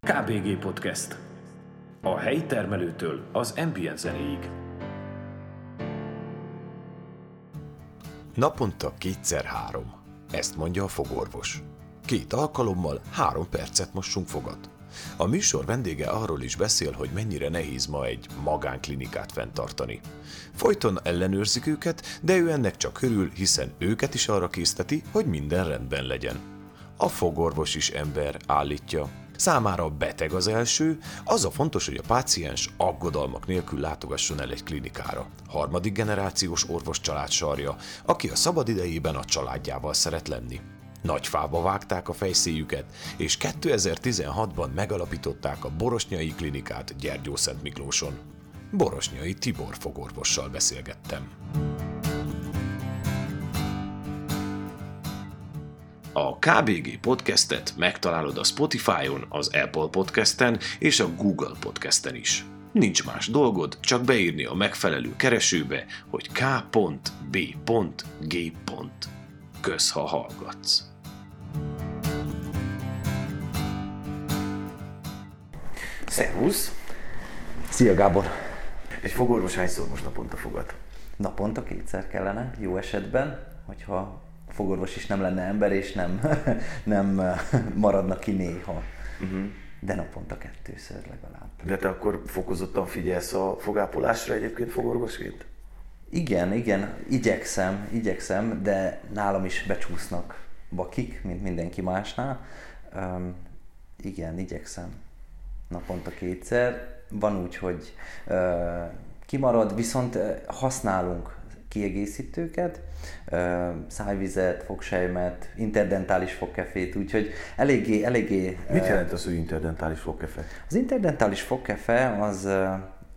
KBG Podcast. A helyi termelőtől az ambient zenéig. Naponta kétszer három. Ezt mondja a fogorvos. Két alkalommal három percet mossunk fogat. A műsor vendége arról is beszél, hogy mennyire nehéz ma egy magánklinikát fenntartani. Folyton ellenőrzik őket, de ő ennek csak örül, hiszen őket is arra készteti, hogy minden rendben legyen. A fogorvos is ember, állítja. Számára beteg az első, az a fontos, hogy a páciens aggodalmak nélkül látogasson el egy klinikára. Harmadik generációs orvos család sarja, aki a szabad idejében a családjával szeret lenni. Nagy fába vágták a fejszéjüket, és 2016-ban megalapították a Borosnyai Klinikát Gyergyószent Miklóson. Borosnyai Tibor fogorvossal beszélgettem. A KBG Podcastet megtalálod a Spotify-on, az Apple Podcasten és a Google Podcasten is. Nincs más dolgod, csak beírni a megfelelő keresőbe, hogy k.b.g. Kösz, ha hallgatsz! Szervusz! Szia Gábor! Egy fogorvos hányszor most naponta fogad? Naponta kétszer kellene, jó esetben, hogyha a fogorvos is nem lenne ember, és nem, nem maradna ki néha. Uh-huh. De naponta kettőször legalább. De te akkor fokozottan figyelsz a fogápolásra egyébként fogorvosként? Igen, igen, igyekszem, igyekszem, de nálam is becsúsznak bakik, mint mindenki másnál. Um, igen, igyekszem naponta kétszer. Van úgy, hogy uh, kimarad, viszont használunk kiegészítőket, uh, szájvizet, fogsejmet, interdentális fogkefét, úgyhogy eléggé, eléggé... Mit jelent az, hogy interdentális fogkefe? Az interdentális fogkefe az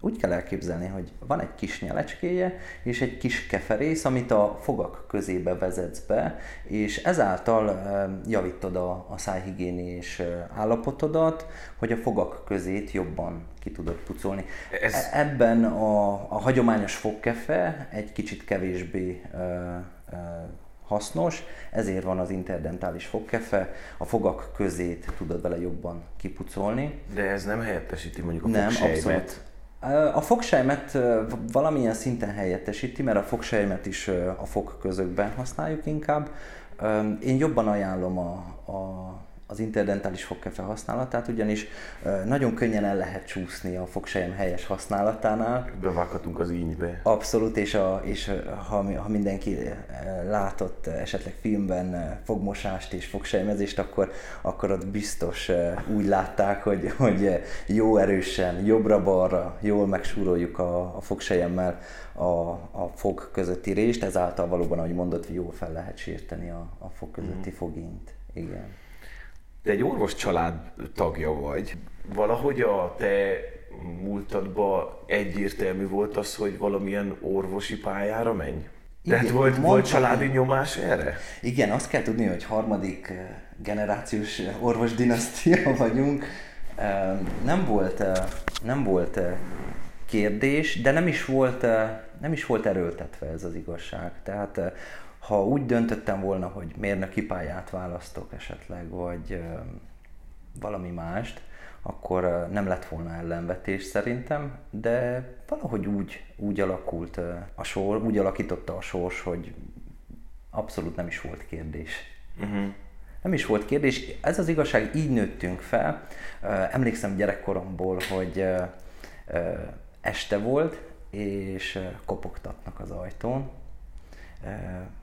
úgy kell elképzelni, hogy van egy kis nyelecskéje és egy kis keferész, amit a fogak közébe vezetsz be, és ezáltal javítod a, a szájhigiénés állapotodat, hogy a fogak közét jobban ki tudod pucolni. Ez... E, ebben a, a hagyományos fogkefe egy kicsit kevésbé ö, ö, hasznos, ezért van az interdentális fogkefe, a fogak közét tudod vele jobban kipucolni. De ez nem helyettesíti mondjuk a nem, fogsejmet? Abszolút. A fogsejmet valamilyen szinten helyettesíti, mert a fogsejmet is a fogközökben használjuk inkább. Én jobban ajánlom a, a az interdentális fogkefe használatát, ugyanis nagyon könnyen el lehet csúszni a fogsejem helyes használatánál. Bevághatunk az ínybe. Abszolút, és, a, és ha, ha mindenki látott esetleg filmben fogmosást és fogsejmezést, akkor, akkor ott biztos úgy látták, hogy, hogy jó erősen, jobbra-balra, jól megsúroljuk a, a fogsejemmel a, a fog közötti rést, ezáltal valóban, ahogy mondott, jól fel lehet sérteni a, a fog közötti mm. fogényt. Igen te egy orvos család tagja vagy. Valahogy a te múltadban egyértelmű volt az, hogy valamilyen orvosi pályára menj? Igen, Tehát volt, volt családi nyomás erre? Igen, azt kell tudni, hogy harmadik eh, generációs orvos dinasztia vagyunk. Nem volt, eh, nem volt eh, kérdés, de nem is volt, nem is volt erőltetve ez az igazság. Tehát ha úgy döntöttem volna, hogy mérnöki pályát választok esetleg, vagy valami mást, akkor nem lett volna ellenvetés szerintem, de valahogy úgy, úgy alakult a sor, úgy alakította a sors, hogy abszolút nem is volt kérdés. Uh-huh. Nem is volt kérdés. Ez az igazság, így nőttünk fel. Emlékszem gyerekkoromból, hogy este volt, és kopogtatnak az ajtón,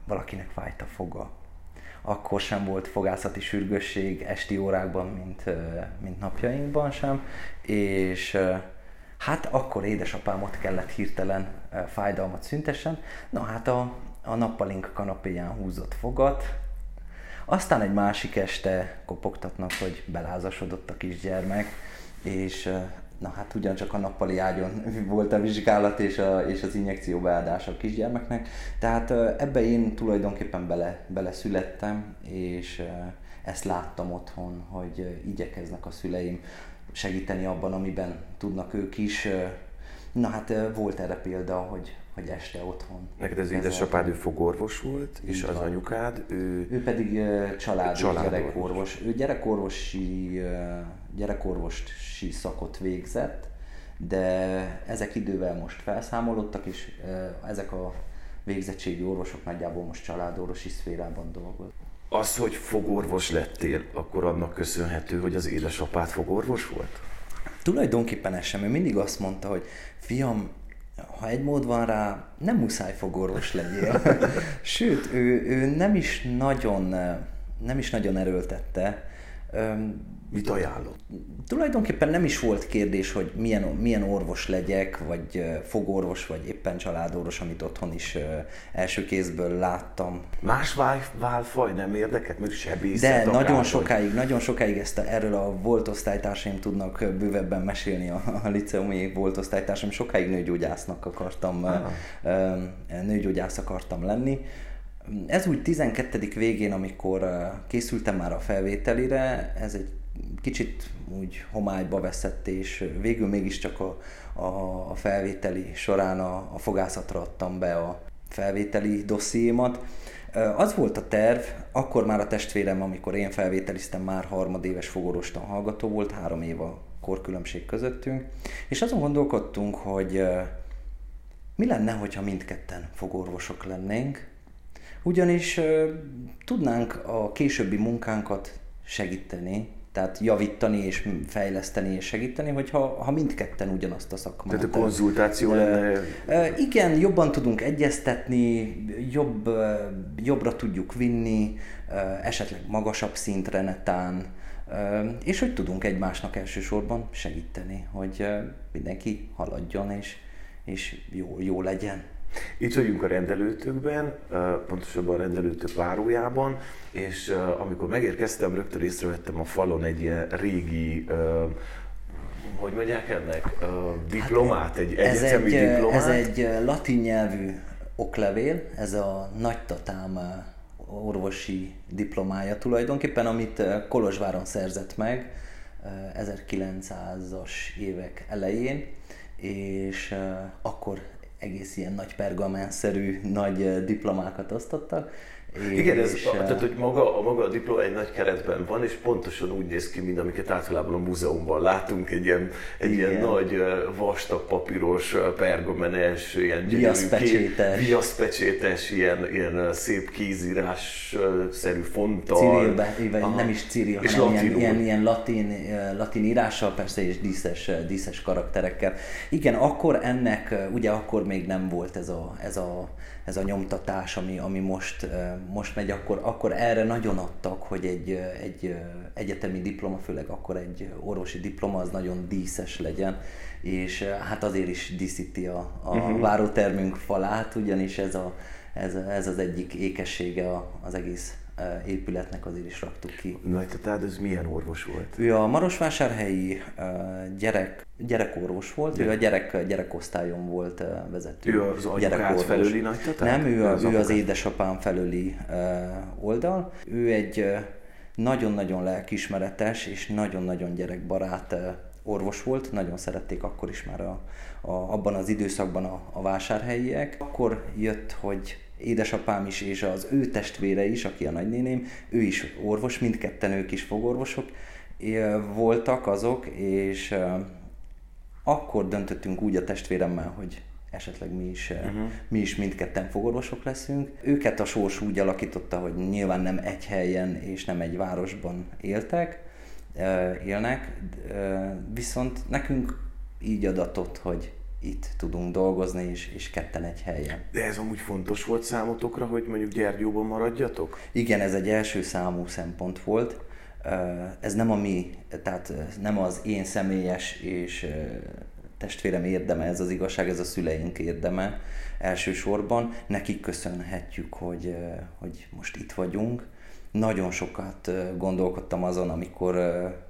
valakinek fájt a foga. Akkor sem volt fogászati sürgősség esti órákban, mint, mint napjainkban sem, és hát akkor édesapámot kellett hirtelen fájdalmat szüntessen. Na hát a, a nappalink kanapéján húzott fogat, aztán egy másik este kopogtatnak, hogy belázasodott a kisgyermek, és Na hát ugyancsak a nappali ágyon volt a vizsgálat és, a, és az injekció beadása a kisgyermeknek, tehát ebbe én tulajdonképpen bele, bele születtem, és ezt láttam otthon, hogy igyekeznek a szüleim segíteni abban, amiben tudnak ők is, Na hát volt erre példa, hogy, hogy este otthon. Neked az édesapád, ő fogorvos volt, Így és van. az anyukád, ő... Ő pedig család, család gyerekorvos. Ő gyerekorvosi, gyerekorvosi szakot végzett, de ezek idővel most felszámolódtak, és ezek a végzettségi orvosok nagyjából most családorvosi szférában dolgoznak. Az, hogy fogorvos lettél, akkor annak köszönhető, hogy az édesapád fogorvos volt? Tulajdonképpen ez sem. Ő mindig azt mondta, hogy fiam, ha egy mód van rá, nem muszáj fogorvos legyél. Sőt, ő, ő nem is nagyon nem is nagyon erőltette Mit ajánlott? Tulajdonképpen nem is volt kérdés, hogy milyen, milyen orvos legyek, vagy fogorvos, vagy éppen családorvos, amit otthon is első kézből láttam. Más válfaj nem érdeket, mert sebészet De nagyon sokáig, vagy... nagyon sokáig ezt a, erről a volt osztálytársaim tudnak bővebben mesélni, a, a liceumi volt osztálytársaim, sokáig nőgyógyásznak akartam, ah. nőgyógyász akartam lenni ez úgy 12. végén, amikor készültem már a felvételire, ez egy kicsit úgy homályba veszett, és végül mégiscsak a, a, a felvételi során a, a fogászatra adtam be a felvételi dossziémat. Az volt a terv, akkor már a testvérem, amikor én felvételiztem, már harmadéves fogorvostan hallgató volt, három év a korkülönbség közöttünk, és azon gondolkodtunk, hogy mi lenne, hogyha mindketten fogorvosok lennénk, ugyanis tudnánk a későbbi munkánkat segíteni, tehát javítani és fejleszteni és segíteni, hogyha ha mindketten ugyanazt a szakmát. Tehát a konzultáció lenne... Igen, jobban tudunk egyeztetni, jobb, jobbra tudjuk vinni, esetleg magasabb szintre netán, és hogy tudunk egymásnak elsősorban segíteni, hogy mindenki haladjon és, és jó, jó legyen. Itt vagyunk a rendelőtökben, pontosabban a rendelőtök várójában, és amikor megérkeztem, rögtön észrevettem a falon egy ilyen régi hogy mondják ennek? diplomát, egy ez egyetemi egy, diplomát? Ez egy latin nyelvű oklevél, ez a nagytatám orvosi diplomája tulajdonképpen, amit Kolozsváron szerzett meg 1900-as évek elején, és akkor egész ilyen nagy pergamenszerű nagy diplomákat osztottak, igen, ez, tehát hogy maga, a maga a diploma egy nagy keretben van, és pontosan úgy néz ki, mint amiket általában a múzeumban látunk, egy ilyen, egy ilyen nagy vastag papíros, pergamenes, ilyen viaszpecsétes, viaszpecsétes ilyen, ilyen szép kézírás-szerű fonttal. Cirilbe, nem is Ciril, és hanem ilyen, ilyen, ilyen, latin, latin írással, persze, és díszes, díszes karakterekkel. Igen, akkor ennek, ugye akkor még nem volt ez a, ez a ez a nyomtatás, ami, ami most, most megy, akkor, akkor erre nagyon adtak, hogy egy, egy egyetemi diploma, főleg akkor egy orvosi diploma, az nagyon díszes legyen, és hát azért is díszíti a, a uh-huh. várótermünk falát, ugyanis ez, a, ez, ez az egyik ékessége az egész épületnek azért is raktuk ki. Na, tehát ez milyen orvos volt? Ő a Marosvásárhelyi gyerek, gyerekorvos volt, ő a gyerek, gyerekosztályon volt vezető. Ő az anyukád felőli nagytatát? Nem, ő, az, ő az édesapám felőli oldal. Ő egy nagyon-nagyon lelkismeretes és nagyon-nagyon gyerekbarát orvos volt, nagyon szerették akkor is már a, a, abban az időszakban a, a vásárhelyiek. Akkor jött, hogy édesapám is, és az ő testvére is, aki a nagynéném, ő is orvos, mindketten ők is fogorvosok voltak azok, és akkor döntöttünk úgy a testvéremmel, hogy esetleg mi is, uh-huh. mi is mindketten fogorvosok leszünk. Őket a sors úgy alakította, hogy nyilván nem egy helyen és nem egy városban éltek, élnek, viszont nekünk így adatott, hogy itt tudunk dolgozni, és, és ketten egy helyen. De ez amúgy fontos volt számotokra, hogy mondjuk Gyergyóban maradjatok? Igen, ez egy első számú szempont volt. Ez nem a mi, tehát nem az én személyes és testvérem érdeme, ez az igazság, ez a szüleink érdeme elsősorban. Nekik köszönhetjük, hogy, hogy most itt vagyunk nagyon sokat gondolkodtam azon, amikor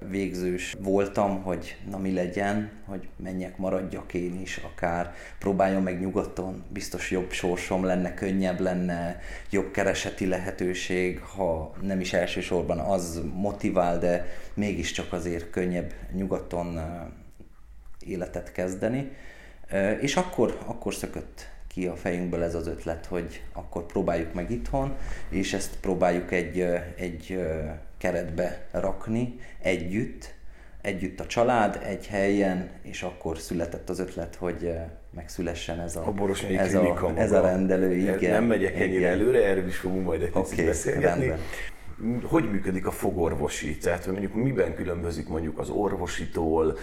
végzős voltam, hogy na mi legyen, hogy menjek, maradjak én is akár, próbáljon meg nyugodtan, biztos jobb sorsom lenne, könnyebb lenne, jobb kereseti lehetőség, ha nem is elsősorban az motivál, de mégiscsak azért könnyebb nyugodtan életet kezdeni. És akkor, akkor szökött ki a fejünkből ez az ötlet, hogy akkor próbáljuk meg itthon, és ezt próbáljuk egy, egy keretbe rakni együtt, együtt a család, egy helyen, és akkor született az ötlet, hogy megszülessen ez a, a ez, a, ez a rendelő. Igen, nem megyek ennyire igen. előre, erről is fogunk majd egy okay, beszélgetni. Rendben hogy működik a fogorvosi? Tehát mondjuk miben különbözik mondjuk az orvositól,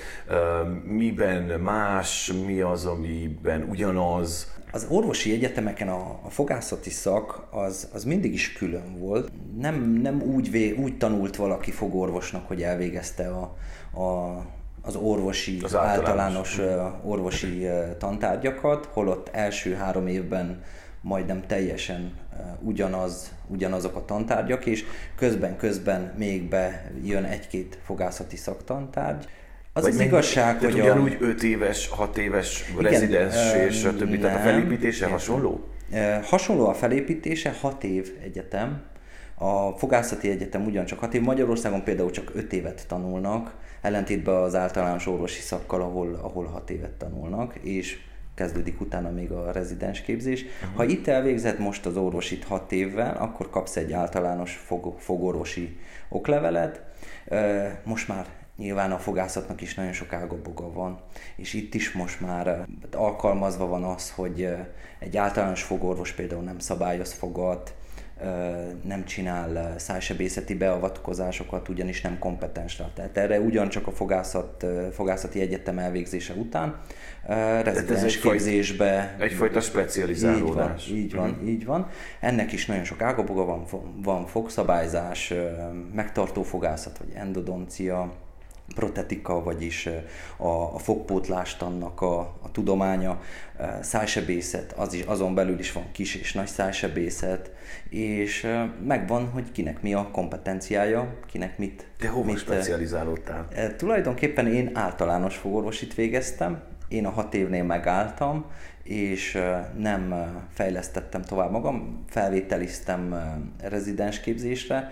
miben más, mi az, amiben ugyanaz? Az orvosi egyetemeken a, a fogászati szak az, az mindig is külön volt. Nem, nem úgy, vé, úgy tanult valaki fogorvosnak, hogy elvégezte a, a, az orvosi, az általános, általános orvosi tantárgyakat, holott első három évben majdnem teljesen ugyanaz, ugyanazok a tantárgyak, és közben-közben még bejön egy-két fogászati szaktantárgy. Az Vagy az igazság, hogy ugyanúgy a... 5 éves, 6 éves igen, rezidens és a többi, tehát a felépítése nem, hasonló? Hasonló a felépítése, 6 év egyetem. A fogászati egyetem ugyancsak 6 év, Magyarországon például csak 5 évet tanulnak, ellentétben az általános orvosi szakkal, ahol, ahol 6 évet tanulnak, és kezdődik utána még a rezidens képzés. Uh-huh. Ha itt elvégzed most az orvosit hat évvel, akkor kapsz egy általános fog, fogorvosi oklevelet. Most már nyilván a fogászatnak is nagyon sok ágaboga van, és itt is most már alkalmazva van az, hogy egy általános fogorvos például nem szabályoz fogat, nem csinál szájsebészeti beavatkozásokat, ugyanis nem kompetens rá. Tehát erre ugyancsak a fogászat, fogászati egyetem elvégzése után rezidens képzésbe. Egyfajta specializálódás. Így van, így van, uh-huh. így van. Ennek is nagyon sok ágaboga van, van fogszabályzás, megtartó fogászat, vagy endodoncia, protetika, vagyis a, a fogpótlástannak a, a tudománya, szájsebészet, az is, azon belül is van kis és nagy szájsebészet, és megvan, hogy kinek mi a kompetenciája, kinek mit. De hova mit, specializálódtál? Tulajdonképpen én általános fogorvosit végeztem, én a hat évnél megálltam, és nem fejlesztettem tovább magam, felvételiztem rezidens képzésre,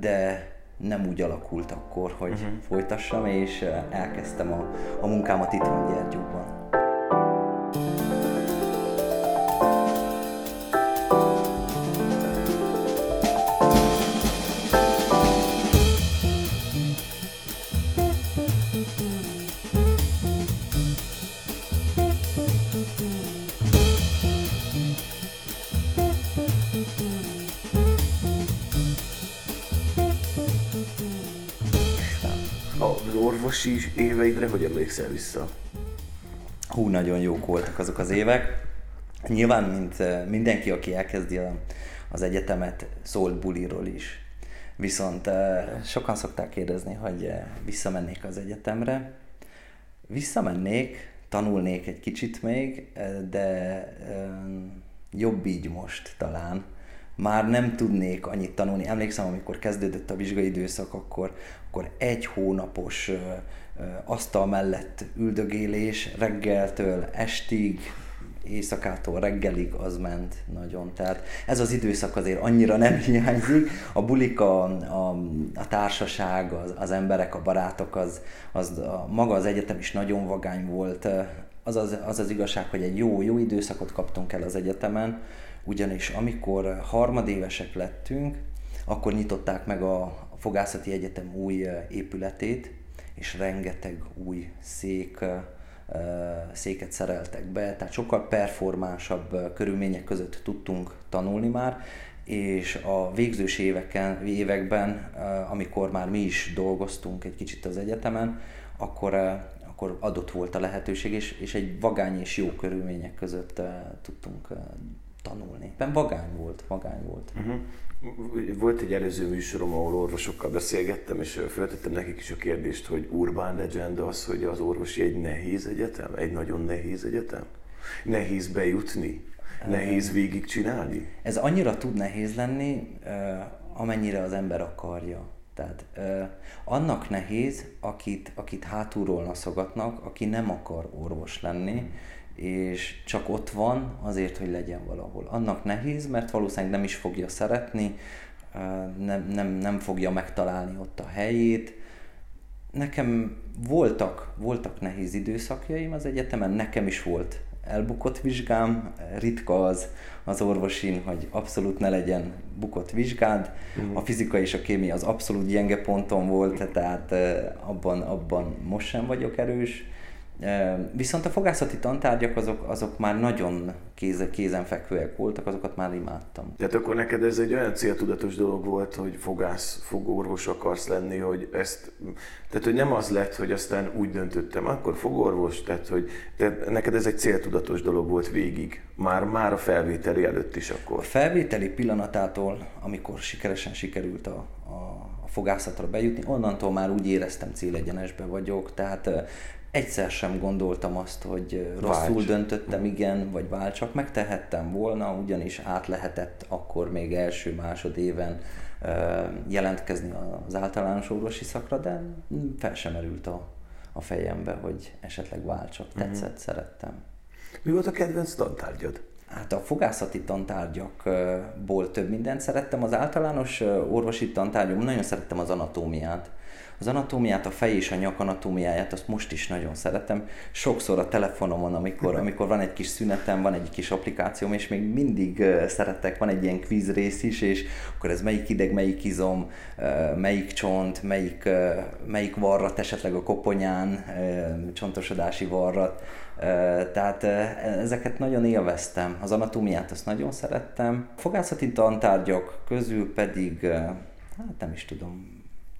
de nem úgy alakult akkor, hogy uh-huh. folytassam, és elkezdtem a, a munkámat itthon Gyergyóban. Orvosi éveidre hogy emlékszel vissza? Hú, nagyon jók voltak azok az évek. Nyilván, mint eh, mindenki, aki elkezdi az egyetemet, szólt buliról is. Viszont eh, sokan szokták kérdezni, hogy eh, visszamennék az egyetemre. Visszamennék, tanulnék egy kicsit még, de jobb így most talán. Már nem tudnék annyit tanulni. Emlékszem, amikor kezdődött a vizsgai időszak, akkor akkor egy hónapos asztal mellett üldögélés reggeltől estig, éjszakától reggelig az ment nagyon. Tehát ez az időszak azért annyira nem hiányzik. A bulik, a, a, a társaság, az, az emberek, a barátok, az, az a, maga az egyetem is nagyon vagány volt. Az az, az az igazság, hogy egy jó, jó időszakot kaptunk el az egyetemen, ugyanis amikor harmadévesek lettünk, akkor nyitották meg a, Fogászati Egyetem új épületét, és rengeteg új szék, széket szereltek be, tehát sokkal performánsabb körülmények között tudtunk tanulni már, és a végzős éveken, években, amikor már mi is dolgoztunk egy kicsit az egyetemen, akkor, akkor adott volt a lehetőség, és, és egy vagány és jó körülmények között tudtunk tanulni. Ben vagány volt, vagány volt. Uh-huh. Volt egy előző műsorom, ahol orvosokkal beszélgettem, és feltettem nekik is a kérdést, hogy urban legend az, hogy az orvosi egy nehéz egyetem? Egy nagyon nehéz egyetem? Nehéz bejutni? Nehéz végigcsinálni? Ez annyira tud nehéz lenni, amennyire az ember akarja. Tehát annak nehéz, akit, akit hátulról naszogatnak, aki nem akar orvos lenni, és csak ott van azért, hogy legyen valahol. Annak nehéz, mert valószínűleg nem is fogja szeretni, nem, nem, nem fogja megtalálni ott a helyét, nekem voltak, voltak nehéz időszakjaim az egyetemen, nekem is volt elbukott vizsgám, ritka az az orvosin, hogy abszolút ne legyen bukott vizsgád. Mm. A fizika és a kémia az abszolút gyenge ponton volt, tehát abban, abban most sem vagyok erős. Viszont a fogászati tantárgyak azok, azok már nagyon kéze, kézenfekvőek voltak, azokat már imádtam. Tehát akkor neked ez egy olyan céltudatos dolog volt, hogy fogász, fogorvos akarsz lenni, hogy ezt, tehát hogy nem az lett, hogy aztán úgy döntöttem, akkor fogorvos, tehát hogy tehát neked ez egy céltudatos dolog volt végig, már, már a felvételi előtt is akkor. A felvételi pillanatától, amikor sikeresen sikerült a, a a fogászatra bejutni, onnantól már úgy éreztem célegyenesbe vagyok, tehát egyszer sem gondoltam azt, hogy rosszul Válts. döntöttem, igen, vagy váltsak. Megtehettem volna, ugyanis át lehetett akkor még első másodéven jelentkezni az általános orvosi szakra, de fel sem merült a, a fejembe, hogy esetleg váltsak. Mhm. Tetszett, uh-huh. szerettem. Mi volt a kedvenc tantárgyad? Hát a fogászati tantárgyakból több mindent szerettem. Az általános orvosi tantárgyom, nagyon szerettem az anatómiát az anatómiát, a fej és a nyak anatómiáját, azt most is nagyon szeretem. Sokszor a telefonomon, amikor, amikor van egy kis szünetem, van egy kis applikációm, és még mindig szeretek, van egy ilyen quiz rész is, és akkor ez melyik ideg, melyik izom, melyik csont, melyik, melyik varrat, esetleg a koponyán, csontosodási varrat. Tehát ezeket nagyon élveztem. Az anatómiát azt nagyon szerettem. A fogászati tantárgyak közül pedig, hát nem is tudom,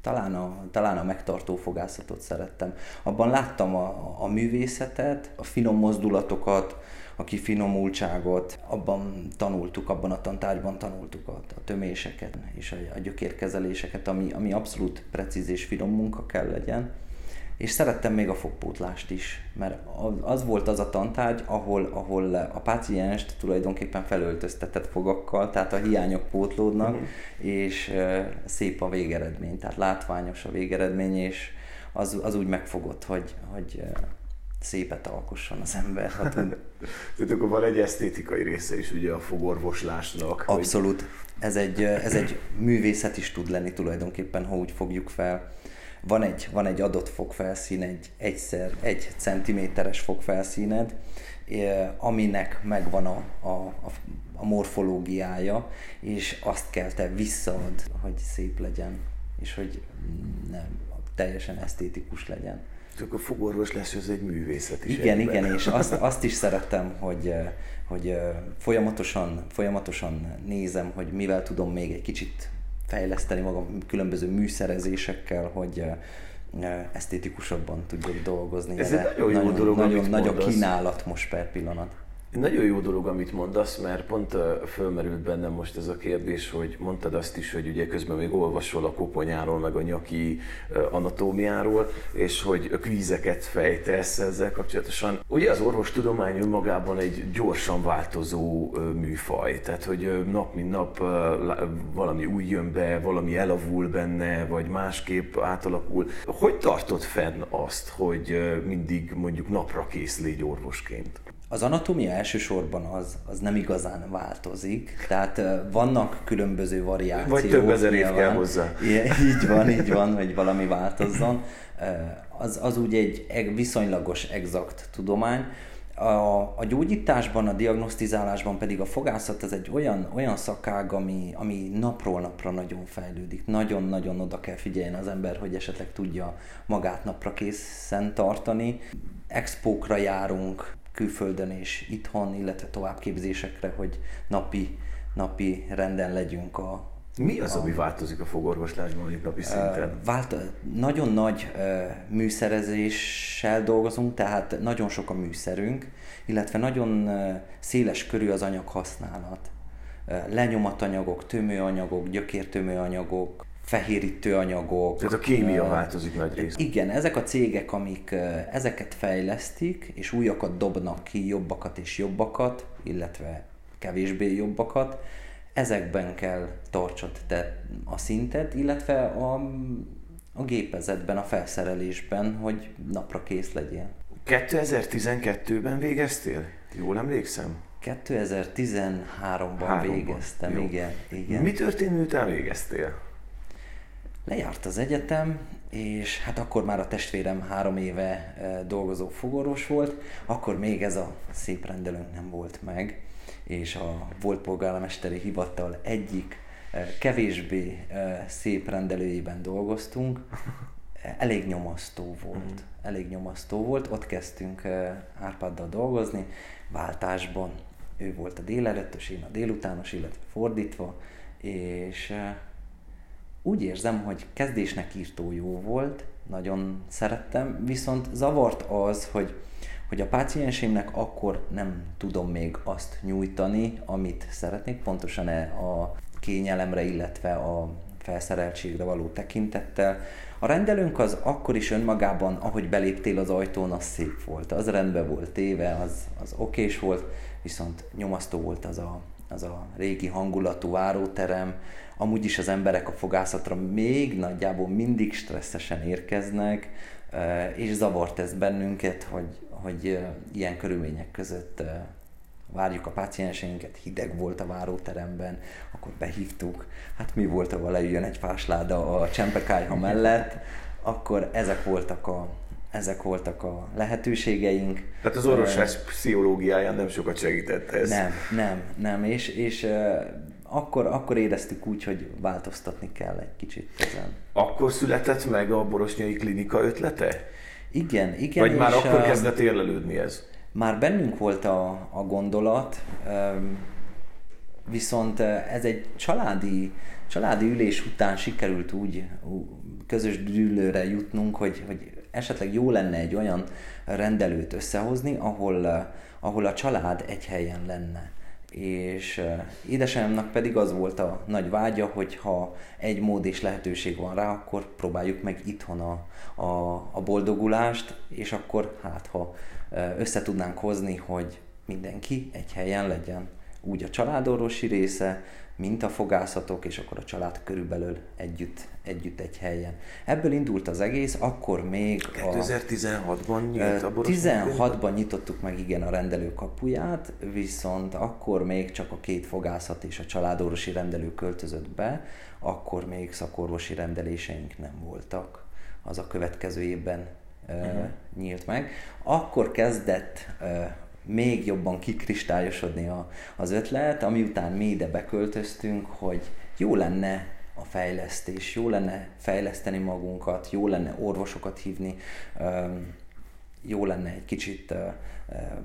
talán a, talán a megtartó fogászatot szerettem. Abban láttam a, a művészetet, a finom mozdulatokat, a kifinomultságot, abban tanultuk, abban a tantárgyban tanultuk a, a töméseket és a, a gyökérkezeléseket, ami, ami abszolút precíz és finom munka kell legyen és szerettem még a fogpótlást is, mert az volt az a tantárgy, ahol, ahol a pácienst tulajdonképpen felöltöztetett fogakkal, tehát a hiányok pótlódnak, uh-huh. és szép a végeredmény, tehát látványos a végeredmény, és az, az úgy megfogott, hogy, hogy szépet alkosson az ember, ha tud. Tehát akkor van egy esztétikai része is ugye a fogorvoslásnak. Abszolút. Hogy... Ez, egy, ez egy művészet is tud lenni tulajdonképpen, ha úgy fogjuk fel van egy, van egy adott fogfelszín, egy egyszer egy centiméteres fogfelszíned, aminek megvan a, a, a, a morfológiája, és azt kell te visszaad, hogy szép legyen, és hogy nem, teljesen esztétikus legyen. Csak a fogorvos lesz, ez egy művészet is. Igen, egyben. igen, és azt, azt is szeretem, hogy, hogy folyamatosan, folyamatosan nézem, hogy mivel tudom még egy kicsit fejleszteni magam különböző műszerezésekkel, hogy esztétikusabban tudjak dolgozni. Ez egy nagyon jó nagyon, dolog, nagyon, nagy a kínálat most per pillanat. Nagyon jó dolog, amit mondasz, mert pont fölmerült bennem most ez a kérdés, hogy mondtad azt is, hogy ugye közben még olvasol a koponyáról, meg a nyaki anatómiáról, és hogy kvízeket fejtesz ezzel kapcsolatosan. Ugye az orvostudomány önmagában egy gyorsan változó műfaj, tehát hogy nap mint nap valami új jön be, valami elavul benne, vagy másképp átalakul. Hogy tartod fenn azt, hogy mindig mondjuk napra kész légy orvosként? Az anatómia elsősorban az, az nem igazán változik, tehát vannak különböző variációk. Vagy több ezer év kell hozzá. Így van, így van, hogy valami változzon. Az, az úgy egy viszonylagos, exakt tudomány. A, a gyógyításban, a diagnosztizálásban pedig a fogászat az egy olyan, olyan szakág, ami, ami napról napra nagyon fejlődik. Nagyon-nagyon oda kell figyelni az ember, hogy esetleg tudja magát napra készen tartani. Expókra járunk, külföldön és itthon, illetve továbbképzésekre, hogy napi, napi renden legyünk a, mi az, ami változik a fogorvoslásban itt napi szinten? Vált, nagyon nagy műszerezéssel dolgozunk, tehát nagyon sok a műszerünk, illetve nagyon széles körű az anyag használat. Lenyomatanyagok, tömőanyagok, gyökértömőanyagok, fehérítő anyagok. Tehát a kémia változik nagy rész. Igen, ezek a cégek, amik ezeket fejlesztik, és újakat dobnak ki, jobbakat és jobbakat, illetve kevésbé jobbakat, ezekben kell tartsad te a szintet, illetve a, a gépezetben, a felszerelésben, hogy napra kész legyél. 2012-ben végeztél? Jól emlékszem? 2013-ban végeztem, Jó. igen, igen. Mi történt, miután végeztél? Lejárt az egyetem, és hát akkor már a testvérem három éve dolgozó fogorvos volt, akkor még ez a szép rendelőnk nem volt meg, és a volt polgármesteri hivatal egyik kevésbé szép rendelőjében dolgoztunk, elég nyomasztó volt. Mm. Elég nyomasztó volt. Ott kezdtünk Árpáddal dolgozni, váltásban. Ő volt a délelőttös, én a délutános, illetve fordítva, és úgy érzem, hogy kezdésnek írtó jó volt, nagyon szerettem, viszont zavart az, hogy, hogy a páciensémnek akkor nem tudom még azt nyújtani, amit szeretnék, pontosan e a kényelemre, illetve a felszereltségre való tekintettel. A rendelőnk az akkor is önmagában, ahogy beléptél az ajtón, az szép volt. Az rendben volt téve, az, az okés volt, viszont nyomasztó volt az a, az a régi hangulatú váróterem. Amúgy is az emberek a fogászatra még nagyjából mindig stresszesen érkeznek, és zavart ez bennünket, hogy, hogy ilyen körülmények között várjuk a pácienseinket, hideg volt a váróteremben, akkor behívtuk, hát mi volt, ahol leüljön egy fásláda a csempekájha mellett, akkor ezek voltak a, ezek voltak a lehetőségeink. Tehát az orvoslás pszichológiáján nem sokat segített ez. Nem, nem, nem, és, és akkor, akkor éreztük úgy, hogy változtatni kell egy kicsit ezen. Akkor született meg a Borosnyai Klinika ötlete? Igen, igen. Vagy már akkor kezdett érlelődni ez? Már bennünk volt a, a gondolat, viszont ez egy családi, családi ülés után sikerült úgy közös dűlőre jutnunk, hogy, hogy esetleg jó lenne egy olyan rendelőt összehozni, ahol, ahol a család egy helyen lenne. És édesanyámnak pedig az volt a nagy vágya, hogy ha egy mód és lehetőség van rá, akkor próbáljuk meg itthon a, a, a boldogulást, és akkor hát ha össze tudnánk hozni, hogy mindenki egy helyen legyen. Úgy a családorvosi része, mint a fogászatok, és akkor a család körülbelül együtt, együtt egy helyen. Ebből indult az egész, akkor még 2016-ban nyílt a 16-ban nyitottuk meg igen a rendelő kapuját, viszont akkor még csak a két fogászat és a családorvosi rendelő költözött be, akkor még szakorvosi rendeléseink nem voltak. Az a következő évben uh-huh. nyílt meg. Akkor kezdett még jobban kikristályosodni a, az ötlet, ami után mi ide beköltöztünk, hogy jó lenne a fejlesztés, jó lenne fejleszteni magunkat, jó lenne orvosokat hívni, jó lenne egy kicsit,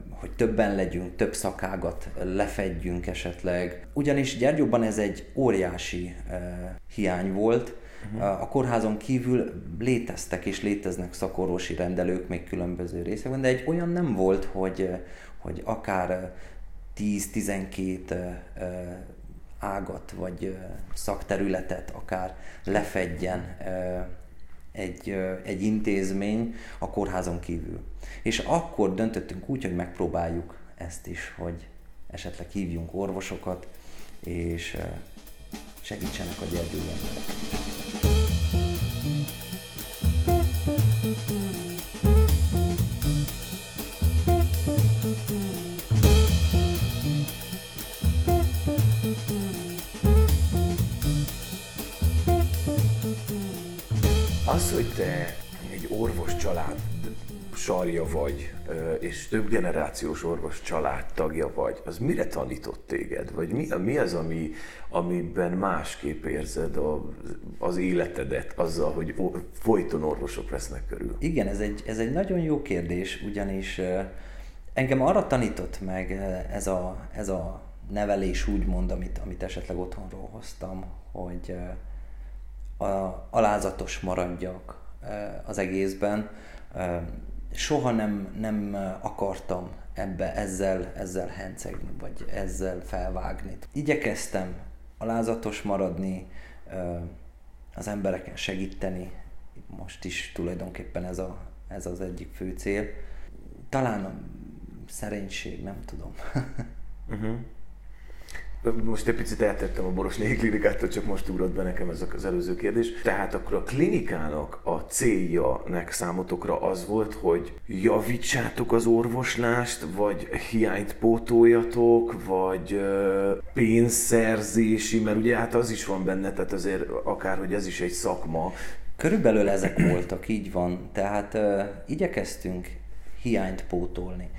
hogy többen legyünk, több szakágat lefedjünk esetleg. Ugyanis Gyergyóban ez egy óriási hiány volt, Uh-huh. A kórházon kívül léteztek és léteznek szakorvosi rendelők még különböző részekben, de egy olyan nem volt, hogy, hogy akár 10-12 ágat vagy szakterületet akár lefedjen egy, egy intézmény a kórházon kívül. És akkor döntöttünk úgy, hogy megpróbáljuk ezt is, hogy esetleg hívjunk orvosokat, és segítsenek a gyergyólemberek. Az, hogy te egy orvos család sarja vagy, és több generációs orvos család tagja vagy, az mire tanított téged? Vagy mi, mi az, ami, amiben másképp érzed a, az életedet azzal, hogy folyton orvosok vesznek körül? Igen, ez egy, ez egy nagyon jó kérdés, ugyanis engem arra tanított meg ez a, ez a nevelés úgymond, amit, amit esetleg otthonról hoztam, hogy a, alázatos maradjak az egészben. Soha nem, nem akartam ebbe ezzel, ezzel hencegni, vagy ezzel felvágni. Igyekeztem alázatos maradni, az embereken segíteni, most is tulajdonképpen ez, a, ez az egyik fő cél. Talán a szerénység, nem tudom. uh-huh. most egy picit eltettem a Borosnyi klinikától, csak most ugrott be nekem ez az előző kérdés. Tehát akkor a klinikának a célja nek számotokra az volt, hogy javítsátok az orvoslást, vagy hiányt pótoljatok, vagy pénzszerzési, mert ugye hát az is van benne, tehát azért akár, hogy ez is egy szakma. Körülbelül ezek voltak, így van. Tehát uh, igyekeztünk hiányt pótolni.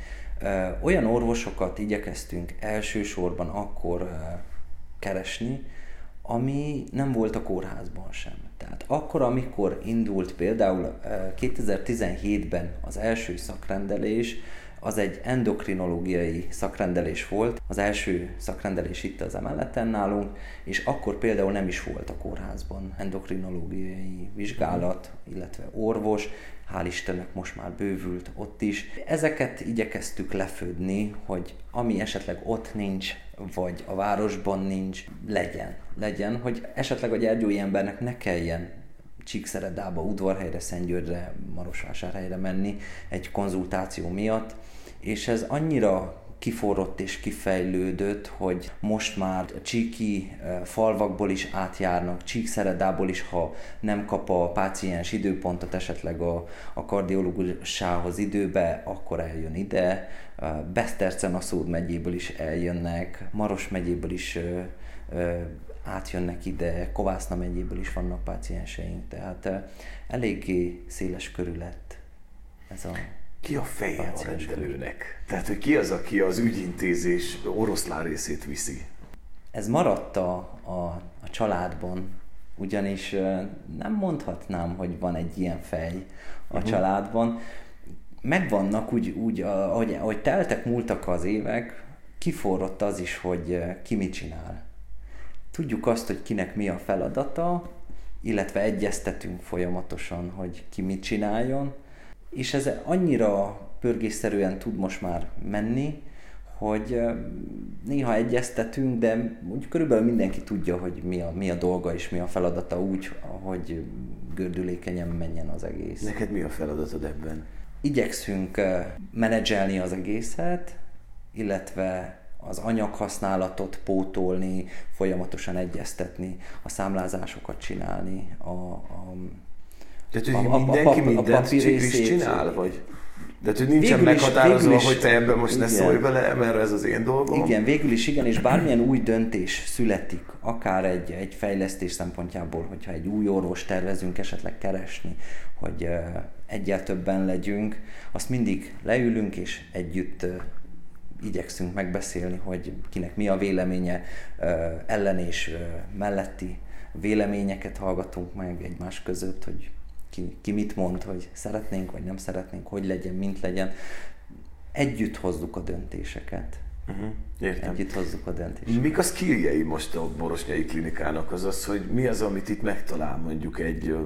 Olyan orvosokat igyekeztünk elsősorban akkor keresni, ami nem volt a kórházban sem. Tehát akkor, amikor indult például 2017-ben az első szakrendelés, az egy endokrinológiai szakrendelés volt, az első szakrendelés itt az emeleten nálunk, és akkor például nem is volt a kórházban endokrinológiai vizsgálat, illetve orvos, hál' Istennek most már bővült ott is. Ezeket igyekeztük lefődni, hogy ami esetleg ott nincs, vagy a városban nincs, legyen. Legyen, hogy esetleg a gyergyói embernek ne kelljen Csíkszeredába, Udvarhelyre, Szentgyörgyre, Marosvásárhelyre menni egy konzultáció miatt, és ez annyira kiforrott és kifejlődött, hogy most már csíki falvakból is átjárnak, csíkszeredából is, ha nem kap a páciens időpontot esetleg a, a kardiológusához időbe, akkor eljön ide. Besztercen a Szód megyéből is eljönnek, Maros megyéből is átjönnek ide, Kovászna megyéből is vannak pácienseink, tehát eléggé széles körül lett ez a ki a feje a rendelőnek? Tehát, hogy ki az, aki az ügyintézés oroszlán részét viszi? Ez maradt a, a, a családban, ugyanis nem mondhatnám, hogy van egy ilyen fej a uh-huh. családban. Megvannak úgy, úgy ahogy, ahogy teltek, múltak az évek, kiforrott az is, hogy ki mit csinál. Tudjuk azt, hogy kinek mi a feladata, illetve egyeztetünk folyamatosan, hogy ki mit csináljon, és ez annyira pörgésszerűen tud most már menni, hogy néha egyeztetünk, de úgy körülbelül mindenki tudja, hogy mi a, mi a dolga és mi a feladata úgy, hogy gördülékenyen menjen az egész. Neked mi a feladatod ebben? Igyekszünk menedzselni az egészet, illetve az anyaghasználatot pótolni, folyamatosan egyeztetni, a számlázásokat csinálni, a, a tehát, hogy a, mindenki a, a, mindent a is csinál, vagy? De hogy nincsen végül meghatározva, is, hogy te ebben most igen. ne szólj bele, mert ez az én dolgom. Igen, végül is igen, és bármilyen új döntés születik, akár egy, egy fejlesztés szempontjából, hogyha egy új orvos tervezünk esetleg keresni, hogy uh, egyel többen legyünk, azt mindig leülünk, és együtt uh, igyekszünk megbeszélni, hogy kinek mi a véleménye uh, ellen és melletti véleményeket hallgatunk meg egymás között, hogy ki, ki mit mond, hogy szeretnénk, vagy nem szeretnénk, hogy legyen, mint legyen. Együtt hozzuk a döntéseket. Uh-huh. Értem. Együtt hozzuk a döntéseket. Mik a skilljei most a Borosnyai Klinikának? Az az, hogy mi az, amit itt megtalál mondjuk egy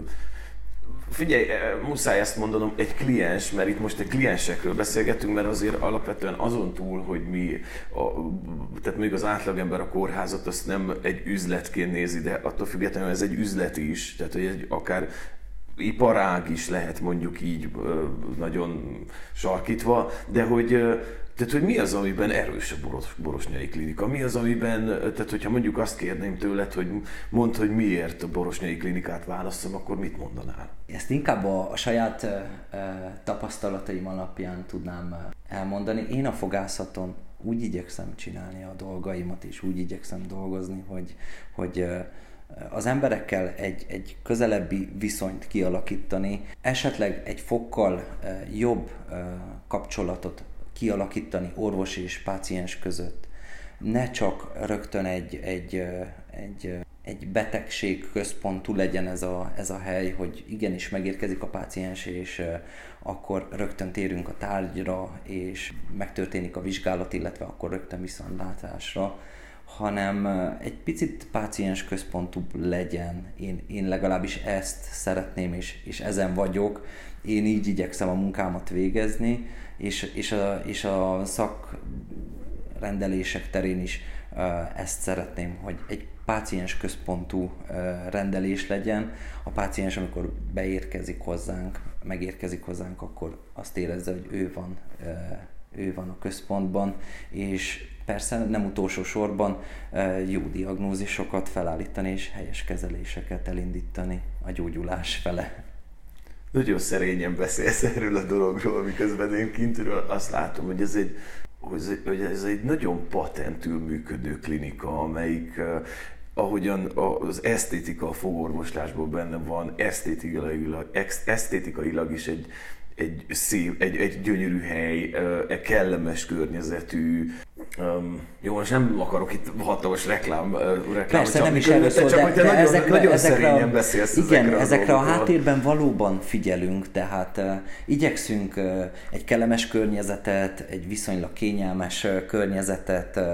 Figyelj, muszáj ezt mondanom, egy kliens, mert itt most egy kliensekről beszélgetünk, mert azért alapvetően azon túl, hogy mi, a, tehát még az átlagember a kórházat azt nem egy üzletként nézi, de attól függetlenül ez egy üzlet is, tehát hogy egy, akár iparág is lehet mondjuk így nagyon sarkítva, de hogy, tehát, hogy mi az, amiben erős a boros, borosnyai klinika? Mi az, amiben, tehát hogyha mondjuk azt kérném tőled, hogy mondd, hogy miért a borosnyai klinikát választom, akkor mit mondanál? Ezt inkább a, a saját uh, tapasztalataim alapján tudnám elmondani. Én a fogászaton úgy igyekszem csinálni a dolgaimat, és úgy igyekszem dolgozni, hogy, hogy uh, az emberekkel egy, egy közelebbi viszonyt kialakítani, esetleg egy fokkal jobb kapcsolatot kialakítani orvos és páciens között. Ne csak rögtön egy, egy, egy, egy betegség központú legyen ez a, ez a hely, hogy igenis megérkezik a páciens, és akkor rögtön térünk a tárgyra, és megtörténik a vizsgálat, illetve akkor rögtön viszontlátásra hanem egy picit páciens központú legyen. Én, én legalábbis ezt szeretném, és, és ezen vagyok. Én így igyekszem a munkámat végezni, és, és, a, és a szakrendelések terén is ezt szeretném, hogy egy páciens központú rendelés legyen. A páciens, amikor beérkezik hozzánk, megérkezik hozzánk, akkor azt érezze, hogy ő van, ő van a központban, és persze nem utolsó sorban jó diagnózisokat felállítani és helyes kezeléseket elindítani a gyógyulás fele. Nagyon szerényen beszélsz erről a dologról, miközben én kintről azt látom, hogy ez egy, hogy ez egy nagyon patentül működő klinika, amelyik ahogyan az esztétika a fogorvoslásból benne van, esztétikailag, esztétikailag is egy, egy szép, egy, egy gyönyörű hely, egy kellemes környezetű, Um, jó, most nem akarok itt hatalmas reklám, reklám Persze, nem is erről szól, de, de nagyon, ezekre, nagyon ezekre, a, beszélsz igen, ezekre, ezekre a, a háttérben valóban figyelünk, tehát uh, igyekszünk uh, egy kellemes környezetet, egy viszonylag kényelmes uh, környezetet uh,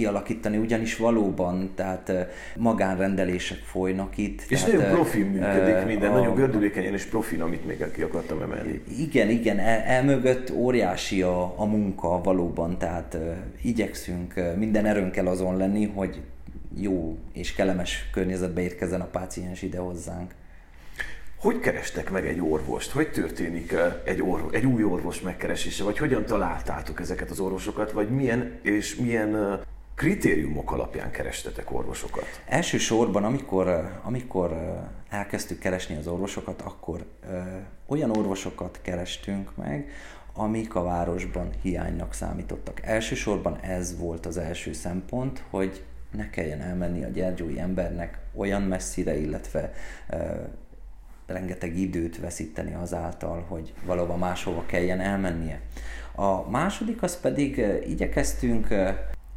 kialakítani, ugyanis valóban, tehát magánrendelések folynak itt. És tehát, nagyon profi működik minden, a, nagyon gördülékenyen és profin, amit még ki akartam emelni. Igen, igen, elmögött el óriási a, a munka valóban, tehát igyekszünk minden erőnkkel azon lenni, hogy jó és kellemes környezetbe érkezzen a páciens ide hozzánk. Hogy kerestek meg egy orvost? Hogy történik egy, orvos, egy új orvos megkeresése? Vagy hogyan találtátok ezeket az orvosokat? Vagy milyen és milyen kritériumok alapján kerestetek orvosokat? Elsősorban, amikor, amikor elkezdtük keresni az orvosokat, akkor ö, olyan orvosokat kerestünk meg, amik a városban hiánynak számítottak. Elsősorban ez volt az első szempont, hogy ne kelljen elmenni a gyergyói embernek olyan messzire, illetve rengeteg időt veszíteni azáltal, hogy valóban máshova kelljen elmennie. A második az pedig igyekeztünk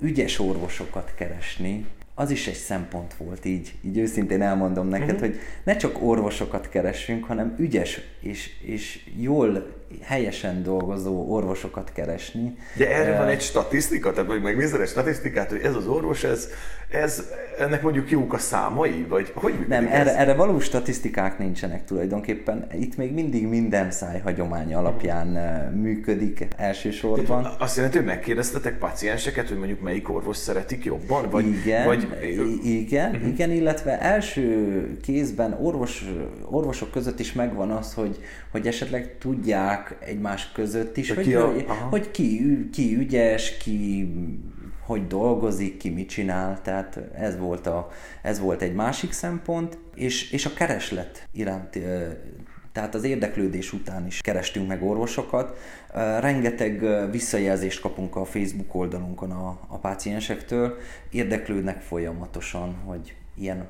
ügyes orvosokat keresni, az is egy szempont volt, így, így őszintén elmondom neked, uh-huh. hogy ne csak orvosokat keressünk, hanem ügyes és, és jól, helyesen dolgozó orvosokat keresni. De erre van egy statisztika, tehát vagy megnézed egy statisztikát, hogy ez az orvos, ez, ez ennek mondjuk jók a számai, vagy hogy Nem, erre, erre valós statisztikák nincsenek tulajdonképpen. Itt még mindig minden száj hagyomány alapján működik elsősorban. Azt jelenti, hogy megkérdeztetek pacienseket, hogy mondjuk melyik orvos szeretik jobban? Vagy, igen, vagy... igen, uh-huh. igen, illetve első kézben orvos, orvosok között is megvan az, hogy, hogy esetleg tudják egymás között is, hogy, ki, a, hogy, hogy ki, ki ügyes, ki hogy dolgozik, ki mit csinál, tehát ez volt, a, ez volt egy másik szempont, és, és a kereslet iránt, tehát az érdeklődés után is kerestünk meg orvosokat. Rengeteg visszajelzést kapunk a Facebook oldalunkon a, a páciensektől, érdeklődnek folyamatosan, hogy ilyen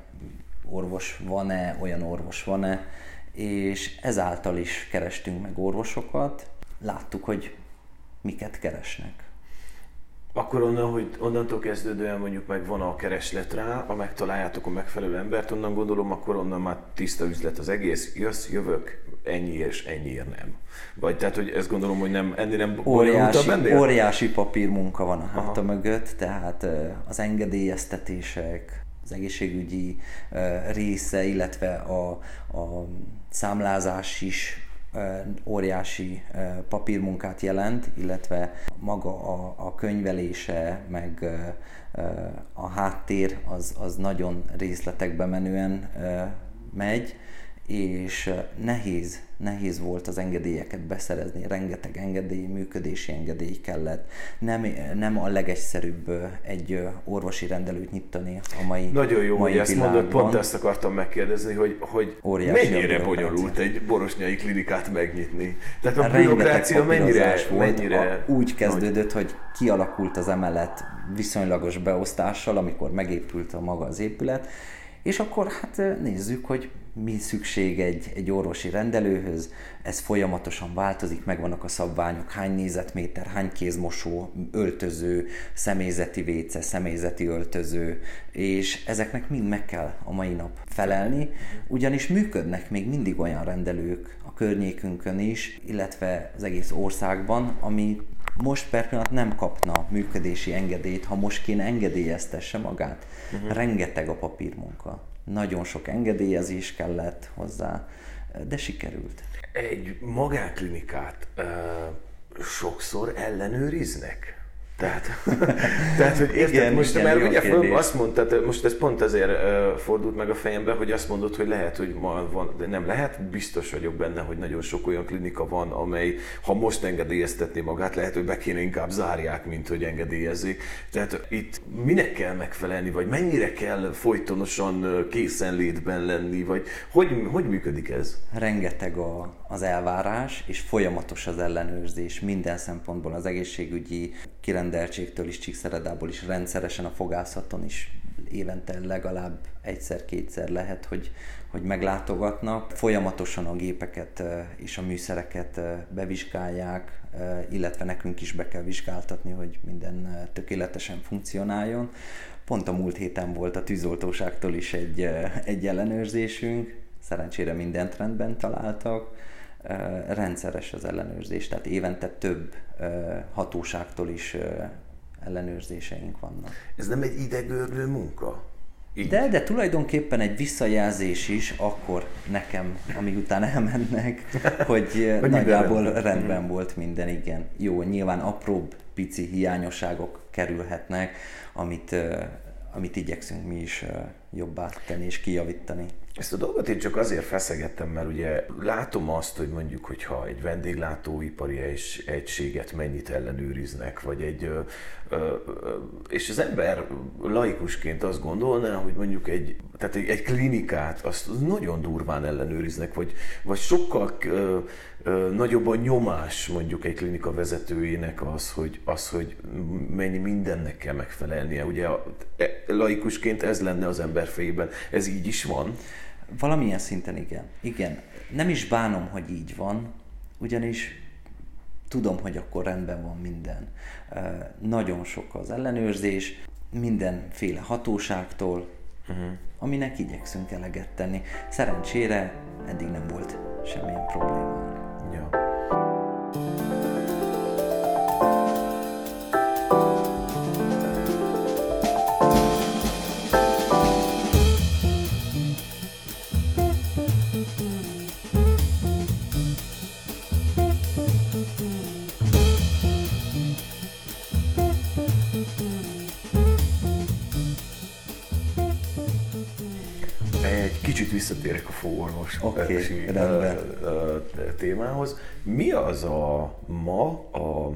orvos van-e, olyan orvos van-e, és ezáltal is kerestünk meg orvosokat, láttuk, hogy miket keresnek. Akkor onnan, hogy onnantól kezdődően mondjuk meg van a kereslet rá, ha megtaláljátok a megfelelő embert, onnan gondolom, akkor onnan már tiszta üzlet az egész, jössz, jövök, ennyi és ennyiért nem. Vagy tehát, hogy ezt gondolom, hogy nem, ennél nem óriási, óriási papírmunka van a háta mögött, tehát az engedélyeztetések, az egészségügyi része, illetve a, a számlázás is óriási papírmunkát jelent, illetve maga a, a könyvelése, meg a háttér az, az nagyon részletekbe menően megy, és nehéz, nehéz volt az engedélyeket beszerezni, rengeteg engedély, működési engedély kellett. Nem, nem a legegyszerűbb egy orvosi rendelőt nyitani a mai Nagyon jó, mai hogy ezt mondod, pont ezt akartam megkérdezni, hogy, hogy mennyire bonyolult egy borosnyai klinikát megnyitni. Tehát a bürokrácia mennyire, volt. mennyire... A, úgy kezdődött, hogy kialakult az emelet viszonylagos beosztással, amikor megépült a maga az épület, és akkor hát nézzük, hogy mi szükség egy, egy orvosi rendelőhöz, ez folyamatosan változik, megvannak a szabványok, hány nézetméter, hány kézmosó, öltöző, személyzeti véce, személyzeti öltöző, és ezeknek mind meg kell a mai nap felelni, ugyanis működnek még mindig olyan rendelők a környékünkön is, illetve az egész országban, ami most per pillanat nem kapna működési engedélyt, ha most kéne engedélyeztesse magát. Uh-huh. Rengeteg a papírmunka. Nagyon sok engedélyezés kellett hozzá, de sikerült. Egy magánklinikát uh, sokszor ellenőriznek? Tehát, tehát hogy érted, igen, most, igen, mert ugye kérdés. azt mondtad, most ez pont azért uh, fordult meg a fejembe, hogy azt mondod, hogy lehet, hogy ma van, de nem lehet, biztos vagyok benne, hogy nagyon sok olyan klinika van, amely, ha most engedélyeztetné magát, lehet, hogy be kéne inkább zárják, mint hogy engedélyezzék. Tehát itt minek kell megfelelni, vagy mennyire kell folytonosan készenlétben lenni, vagy hogy, hogy működik ez? Rengeteg a, az elvárás, és folyamatos az ellenőrzés minden szempontból az egészségügyi kirendeltségtől is, Csíkszeredából is rendszeresen a fogászaton is évente legalább egyszer-kétszer lehet, hogy, hogy meglátogatnak. Folyamatosan a gépeket és a műszereket bevizsgálják, illetve nekünk is be kell vizsgáltatni, hogy minden tökéletesen funkcionáljon. Pont a múlt héten volt a tűzoltóságtól is egy, egy ellenőrzésünk, szerencsére mindent rendben találtak rendszeres az ellenőrzés, tehát évente több hatóságtól is ellenőrzéseink vannak. Ez nem egy idegörlő munka? Így. De, de tulajdonképpen egy visszajelzés is akkor nekem, amíg utána elmennek, hogy nagyjából rendben volt minden, igen. Jó, nyilván apróbb, pici hiányosságok kerülhetnek, amit, amit igyekszünk mi is jobbá tenni és kijavítani. Ezt a dolgot én csak azért feszegettem, mert ugye látom azt, hogy mondjuk, hogyha egy vendéglátóipari egységet mennyit ellenőriznek, vagy egy, és az ember laikusként azt gondolná, hogy mondjuk egy, tehát egy, egy klinikát azt nagyon durván ellenőriznek, vagy, vagy sokkal nagyobb a nyomás mondjuk egy klinika vezetőjének az, hogy, az, hogy mennyi mindennek kell megfelelnie. Ugye e, laikusként ez lenne az ember fejében. Ez így is van? Valamilyen szinten igen. Igen. Nem is bánom, hogy így van, ugyanis tudom, hogy akkor rendben van minden. Nagyon sok az ellenőrzés, mindenféle hatóságtól, uh-huh. aminek igyekszünk eleget tenni. Szerencsére eddig nem volt semmilyen problémánk. Ja. Visszatérek a fogorvos okay, témához. Mi az a ma a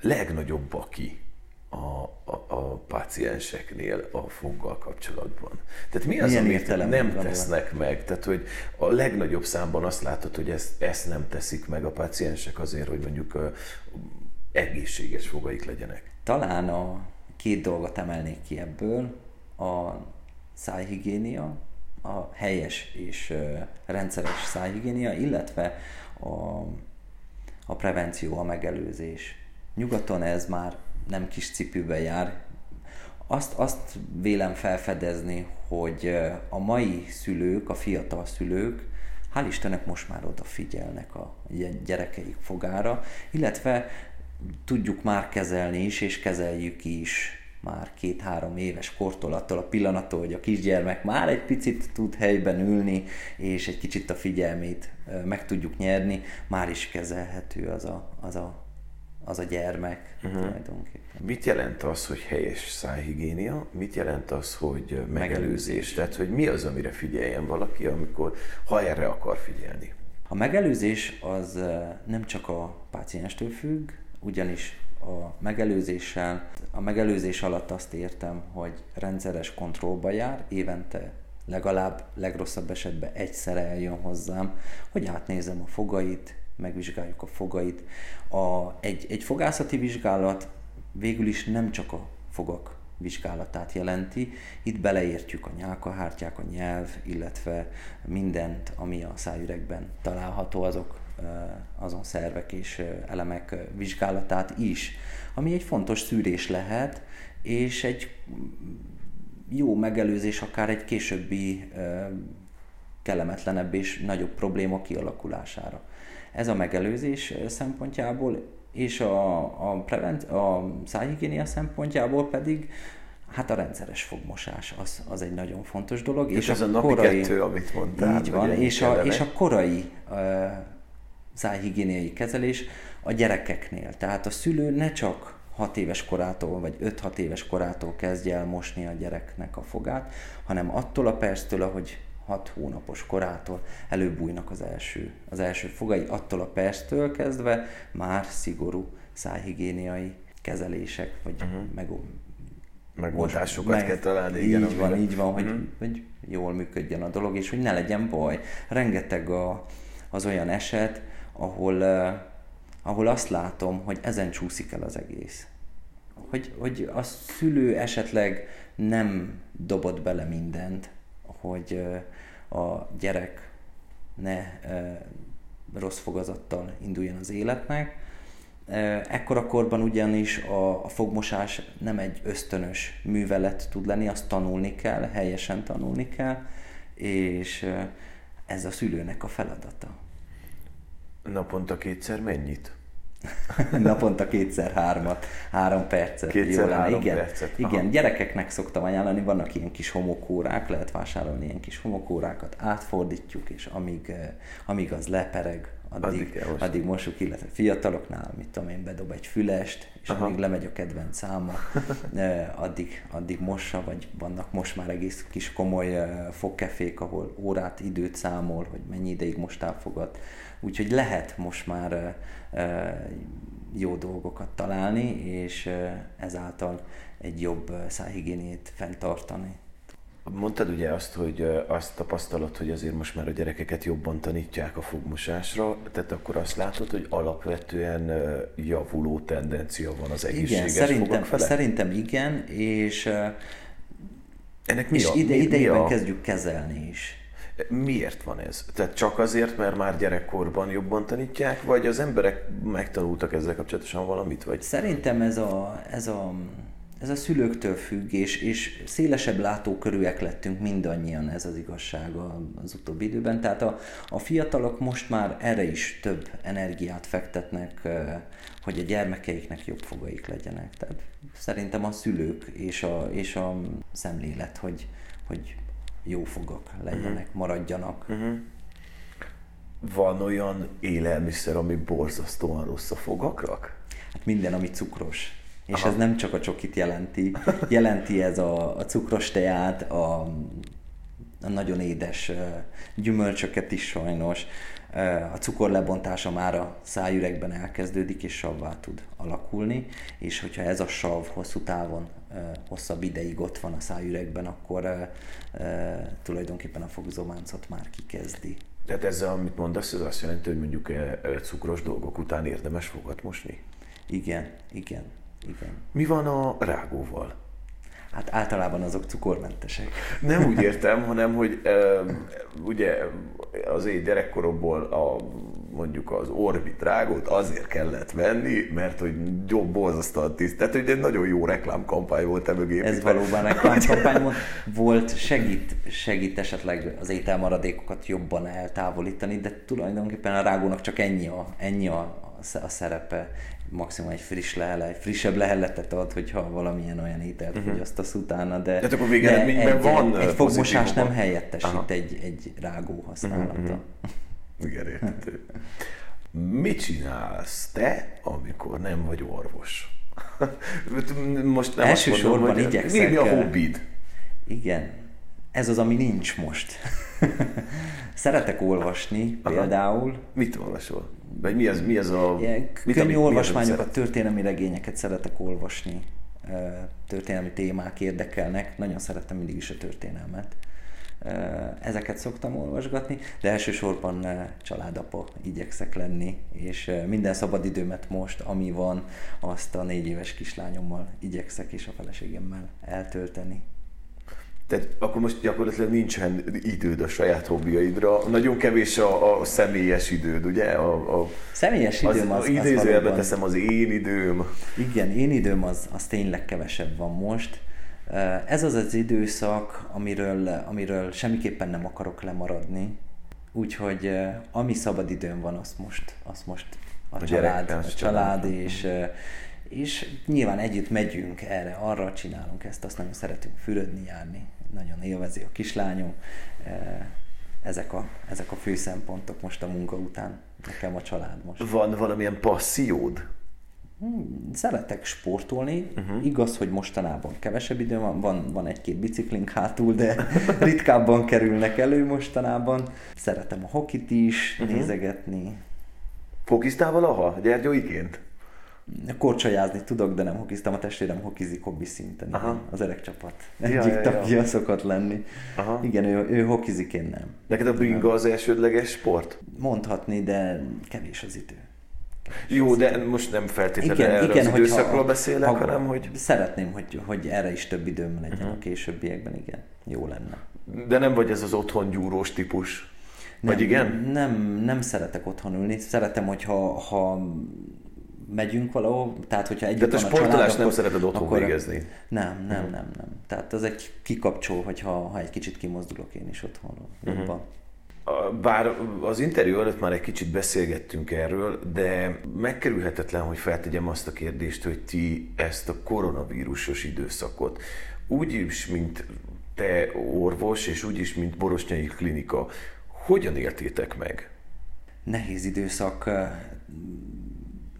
legnagyobb baki a, a, a pácienseknél a foggal kapcsolatban? Tehát mi az, Milyen amit nem tesznek van. meg? Tehát, hogy a legnagyobb számban azt látod, hogy ezt, ezt nem teszik meg a páciensek azért, hogy mondjuk egészséges fogaik legyenek. Talán a két dolgot emelnék ki ebből. A szájhigiénia, a helyes és rendszeres szájhigiénia, illetve a, a prevenció, a megelőzés. Nyugaton ez már nem kis cipőbe jár. Azt, azt vélem felfedezni, hogy a mai szülők, a fiatal szülők, hál' Istennek most már odafigyelnek a gyerekeik fogára, illetve tudjuk már kezelni is, és kezeljük is már két-három éves kortól, attól a pillanattól, hogy a kisgyermek már egy picit tud helyben ülni, és egy kicsit a figyelmét meg tudjuk nyerni, már is kezelhető az a, az a, az a gyermek uh-huh. tulajdonképpen. Mit jelent az, hogy helyes szájhigiénia? Mit jelent az, hogy megelőzés? Tehát, hogy mi az, amire figyeljen valaki, amikor, ha erre akar figyelni? A megelőzés az nem csak a pácienstől függ, ugyanis a megelőzéssel. A megelőzés alatt azt értem, hogy rendszeres kontrollba jár, évente legalább legrosszabb esetben egyszer eljön hozzám, hogy átnézem a fogait, megvizsgáljuk a fogait. A, egy, egy fogászati vizsgálat végül is nem csak a fogak vizsgálatát jelenti. Itt beleértjük a nyálkahártyák, a nyelv, illetve mindent, ami a szájüregben található, azok azon szervek és elemek vizsgálatát is, ami egy fontos szűrés lehet, és egy jó megelőzés akár egy későbbi kellemetlenebb és nagyobb probléma kialakulására. Ez a megelőzés szempontjából és a, a, prevent, a szájhigiénia szempontjából pedig Hát a rendszeres fogmosás az, az egy nagyon fontos dolog. És, és ez a, a napi korai, kettő, amit mondtál. Így van, és a, és a korai uh, szájhigiéniai kezelés a gyerekeknél. Tehát a szülő ne csak 6 éves korától, vagy 5-6 éves korától kezdje el mosni a gyereknek a fogát, hanem attól a perctől, ahogy 6 hónapos korától előbújnak az első, az első fogai, attól a perctől kezdve már szigorú szájhigiéniai kezelések, vagy uh-huh. meg, megoldásokat meg, kell találni. Igen, így van, így van, hogy, uh-huh. hogy jól működjön a dolog, és hogy ne legyen baj. Rengeteg a, az olyan eset, ahol, uh, ahol azt látom, hogy ezen csúszik el az egész. Hogy, hogy a szülő esetleg nem dobott bele mindent, hogy uh, a gyerek ne uh, rossz fogazattal induljon az életnek, Ekkora korban ugyanis a, a fogmosás nem egy ösztönös művelet tud lenni, azt tanulni kell, helyesen tanulni kell, és ez a szülőnek a feladata. Naponta kétszer mennyit? Naponta kétszer hármat, három percet. Kétszer három igen, percet. Igen, gyerekeknek szoktam ajánlani, vannak ilyen kis homokórák, lehet vásárolni ilyen kis homokórákat, átfordítjuk, és amíg, amíg az lepereg, addig, addig, addig mosuk, illetve fiataloknál, mit tudom én, bedob egy fülest, és Aha. amíg lemegy a kedvenc száma, addig, addig mossa, vagy vannak most már egész kis komoly fogkefék, ahol órát, időt számol, hogy mennyi ideig mostál fogad. Úgyhogy lehet most már jó dolgokat találni, és ezáltal egy jobb szájhigiénét fenntartani. Mondtad ugye azt, hogy azt tapasztalod, hogy azért most már a gyerekeket jobban tanítják a fogmosásra, tehát akkor azt látod, hogy alapvetően javuló tendencia van az egészséges igen, szerintem, fele? szerintem igen, és, Ennek mi és a, ide, mi, idejében mi a... kezdjük kezelni is. Miért van ez? Tehát csak azért, mert már gyerekkorban jobban tanítják, vagy az emberek megtanultak ezzel kapcsolatosan valamit? Vagy? Szerintem ez a, ez a ez a szülőktől függ, és, és szélesebb látókörűek lettünk mindannyian, ez az igazság az utóbbi időben. Tehát a, a fiatalok most már erre is több energiát fektetnek, hogy a gyermekeiknek jobb fogaik legyenek. Tehát szerintem a szülők és a, és a szemlélet, hogy, hogy jó fogak legyenek, uh-huh. maradjanak. Uh-huh. Van olyan élelmiszer, ami borzasztóan rossz a fogaknak? Hát minden, ami cukros. És Aha. ez nem csak a csokit jelenti, jelenti ez a, a cukros teát, a, a nagyon édes gyümölcsöket is sajnos. A cukor lebontása már a szájüregben elkezdődik, és savvá tud alakulni, és hogyha ez a sav hosszú távon, hosszabb ideig ott van a szájüregben, akkor tulajdonképpen a fogzománcot már kikezdi. Tehát ezzel, amit mondasz, ez azt jelenti, hogy mondjuk cukros dolgok után érdemes fogat mosni? Igen, igen. Igen. Mi van a rágóval? Hát általában azok cukormentesek. Nem úgy értem, hanem hogy e, ugye az én gyerekkoromból a, mondjuk az Orbit rágót azért kellett venni, mert hogy jobb borzasztóan tiszt. Tehát hogy egy nagyon jó reklámkampány volt e mögé. Ez valóban reklámkampány volt. volt segít, segít esetleg az ételmaradékokat jobban eltávolítani, de tulajdonképpen a rágónak csak ennyi a, ennyi a, a szerepe maximum egy friss lehele, egy frissebb leheletet ad, hogyha valamilyen olyan ételt uh-huh. fogyasztasz utána, de, de akkor végeredményben egy, van egy fogmosás nem helyettesít egy, egy rágó használata. Uh-huh. Igen, értető. Mit csinálsz te, amikor nem vagy orvos? most nem Elsősorban igyekszek. Mi, mi a hobbid? Igen, ez az, ami nincs most. Szeretek olvasni Aha. például. Mit olvasol? Vagy mi az, mi az a... Ilyen mit, könnyű olvasmányokat, történelmi regényeket szeretek olvasni. Történelmi témák érdekelnek. Nagyon szerettem mindig is a történelmet. Ezeket szoktam olvasgatni, de elsősorban családapa igyekszek lenni, és minden szabadidőmet most, ami van, azt a négy éves kislányommal igyekszek és a feleségemmel eltölteni. Tehát akkor most gyakorlatilag nincsen időd a saját hobbiaidra. Nagyon kevés a, a személyes időd, ugye? A, a, személyes időm az, az, az Idézőjelbe teszem az én időm. Igen, én időm az, az tényleg kevesebb van most. Ez az az időszak, amiről, amiről semmiképpen nem akarok lemaradni. Úgyhogy ami szabad időm van, azt most, azt most a, a család, a család, és, és nyilván együtt megyünk erre, arra csinálunk ezt, azt nagyon szeretünk fürödni, járni nagyon élvezi a kislányom. E, ezek a, ezek a fő szempontok most a munka után, nekem a család most. Van valamilyen passziód? Hmm, Szeretek sportolni. Uh-huh. Igaz, hogy mostanában kevesebb idő van, van, van egy-két biciklink hátul, de ritkábban kerülnek elő mostanában. Szeretem a hokit is, uh-huh. nézegetni. Fokiztál valaha, gyergyóiként? Korcsajázni tudok, de nem hokiztam, a testvérem hokizik hobbi szinten. Aha. Igen. Az öreg csapat. Ja, Egyik ja, ja. tagja szokott lenni. Aha. Igen, ő, ő hokizik, én nem. Neked a bringa az elsődleges sport? Mondhatni, de kevés az idő. Jó, de most nem feltétlenül erre az időszakról beszélek, hanem hogy... Szeretném, hogy, hogy erre is több időm legyen uh-huh. a későbbiekben, igen. Jó lenne. De nem vagy ez az otthon gyúrós típus. Vagy nem, igen? Nem, nem szeretek otthon ülni. Szeretem, hogyha ha megyünk valahol, tehát hogyha együtt Tehát a sportolást nem szereted otthon akkor- végezni? Nem, nem, nem, nem. Tehát az egy kikapcsol, hogyha ha egy kicsit kimozdulok én is otthonról. jobban. A- Bár az interjú előtt már egy kicsit beszélgettünk erről, de megkerülhetetlen, hogy feltegyem azt a kérdést, hogy ti ezt a koronavírusos időszakot úgy is, mint te orvos, és úgy is, mint Borosnyai Klinika, hogyan éltétek meg? nehéz időszak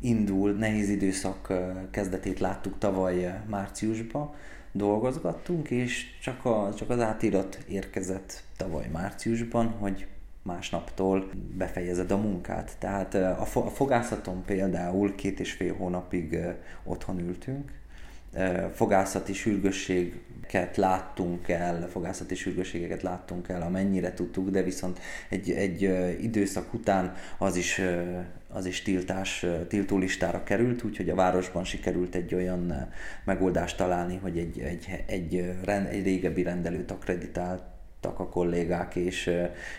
indul, nehéz időszak kezdetét láttuk tavaly márciusban, dolgozgattunk, és csak, a, csak az átirat érkezett tavaly márciusban, hogy másnaptól befejezed a munkát. Tehát eh, a, fo- a fogászaton például két és fél hónapig otthon ültünk, fogászati sürgősséget láttunk el, fogászati sürgősségeket láttunk el, amennyire tudtuk, de viszont egy, egy időszak után az is, az is tiltás, eh, tiltólistára került, úgyhogy a városban sikerült egy olyan megoldást találni, hogy egy, egy, egy, rend, egy régebbi rendelőt akreditált a kollégák, és,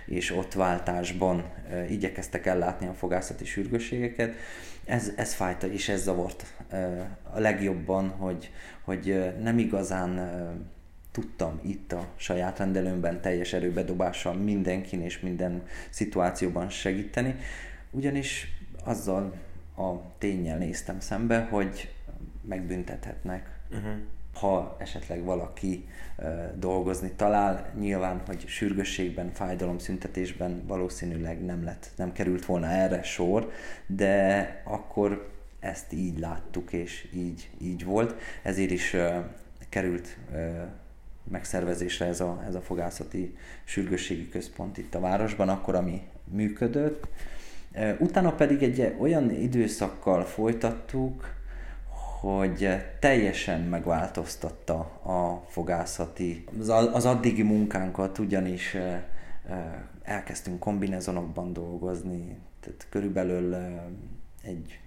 és ott váltásban igyekeztek ellátni a fogászati sürgősségeket. Ez, ez fájta, és ez zavart a legjobban, hogy, hogy nem igazán tudtam itt a saját rendelőmben teljes erőbedobással mindenkin és minden szituációban segíteni, ugyanis azzal a tényel néztem szembe, hogy megbüntethetnek Uh-huh. ha esetleg valaki ö, dolgozni talál, nyilván, hogy sürgősségben, fájdalomszüntetésben valószínűleg nem lett, nem került volna erre sor, de akkor ezt így láttuk, és így, így volt. Ezért is ö, került ö, megszervezésre ez a, ez a fogászati sürgősségi központ itt a városban, akkor, ami működött. Utána pedig egy olyan időszakkal folytattuk, hogy teljesen megváltoztatta a fogászati, az, addigi munkánkat, ugyanis elkezdtünk kombinezonokban dolgozni, tehát körülbelül egy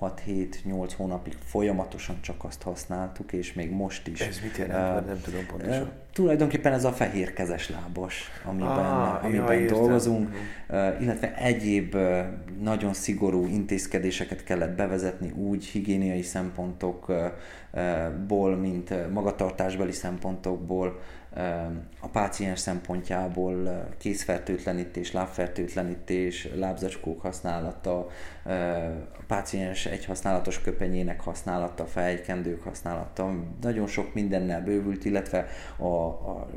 6-7-8 hónapig folyamatosan csak azt használtuk, és még most is. Ez mit jelent? Mert nem tudom pontosan. eh, Tulajdonképpen ez a fehér kezes lábas, amiben, Ah, amiben ja, dolgozunk, eh, illetve egyéb eh, nagyon szigorú intézkedéseket kellett bevezetni úgy higiéniai szempontokból, mint magatartásbeli szempontokból, a páciens szempontjából kézfertőtlenítés, lábfertőtlenítés, lábzacskók használata, a páciens egyhasználatos köpenyének használata, fejkendők használata, nagyon sok mindennel bővült, illetve a, a,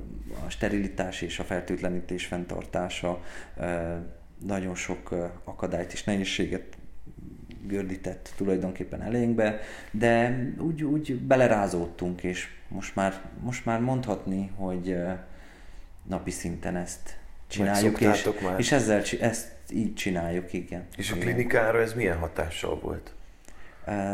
a sterilitás és a fertőtlenítés fenntartása nagyon sok akadályt és nehézséget gördített tulajdonképpen elénkbe, de úgy, úgy belerázódtunk, és most már, most már mondhatni, hogy napi szinten ezt csináljuk, és, már? és ezzel, ezt így csináljuk, igen. És a klinikára ez milyen hatással volt?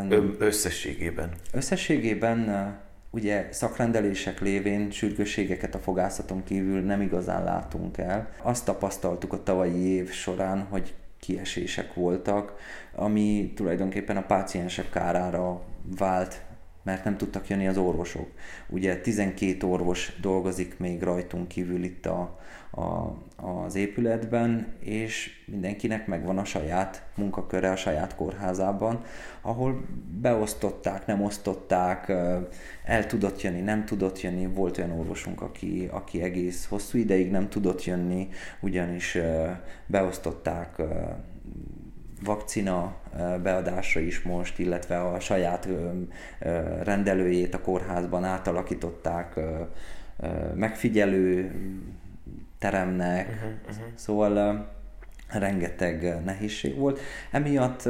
Ö- összességében. Összességében ugye szakrendelések lévén sürgősségeket a fogászaton kívül nem igazán látunk el. Azt tapasztaltuk a tavalyi év során, hogy kiesések voltak, ami tulajdonképpen a páciensek kárára vált, mert nem tudtak jönni az orvosok. Ugye 12 orvos dolgozik még rajtunk kívül itt a, a, az épületben, és mindenkinek megvan a saját munkaköre a saját kórházában, ahol beosztották, nem osztották, el tudott jönni, nem tudott jönni. Volt olyan orvosunk, aki, aki egész hosszú ideig nem tudott jönni, ugyanis beosztották vakcina ö, beadásra is most, illetve a saját rendelőjét a kórházban átalakították megfigyelő teremnek, uh-huh, uh-huh. szóval rengeteg nehézség volt. Emiatt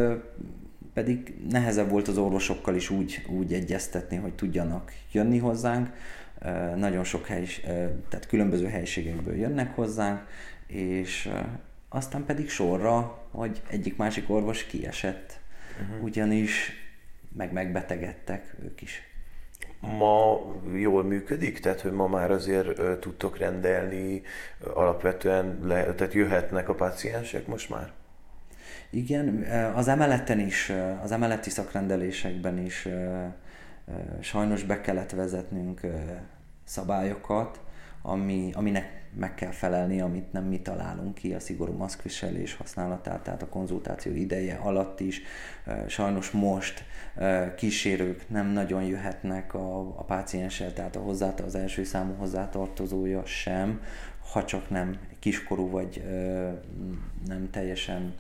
pedig nehezebb volt az orvosokkal is úgy, úgy egyeztetni, hogy tudjanak jönni hozzánk. Nagyon sok hely, tehát különböző helyiségekből jönnek hozzánk, és aztán pedig sorra, hogy egyik-másik orvos kiesett, uh-huh. ugyanis meg megbetegedtek ők is. Ma jól működik? Tehát, hogy ma már azért ö, tudtok rendelni, alapvetően le, tehát jöhetnek a paciensek most már? Igen, az emeleten is, az emeleti szakrendelésekben is sajnos be kellett vezetnünk szabályokat, ami, aminek meg kell felelni, amit nem mi találunk ki, a szigorú maszkviselés használatát, tehát a konzultáció ideje alatt is. Sajnos most kísérők nem nagyon jöhetnek a, a pácienssel, tehát a hozzá, az első számú hozzátartozója sem, ha csak nem kiskorú vagy nem teljesen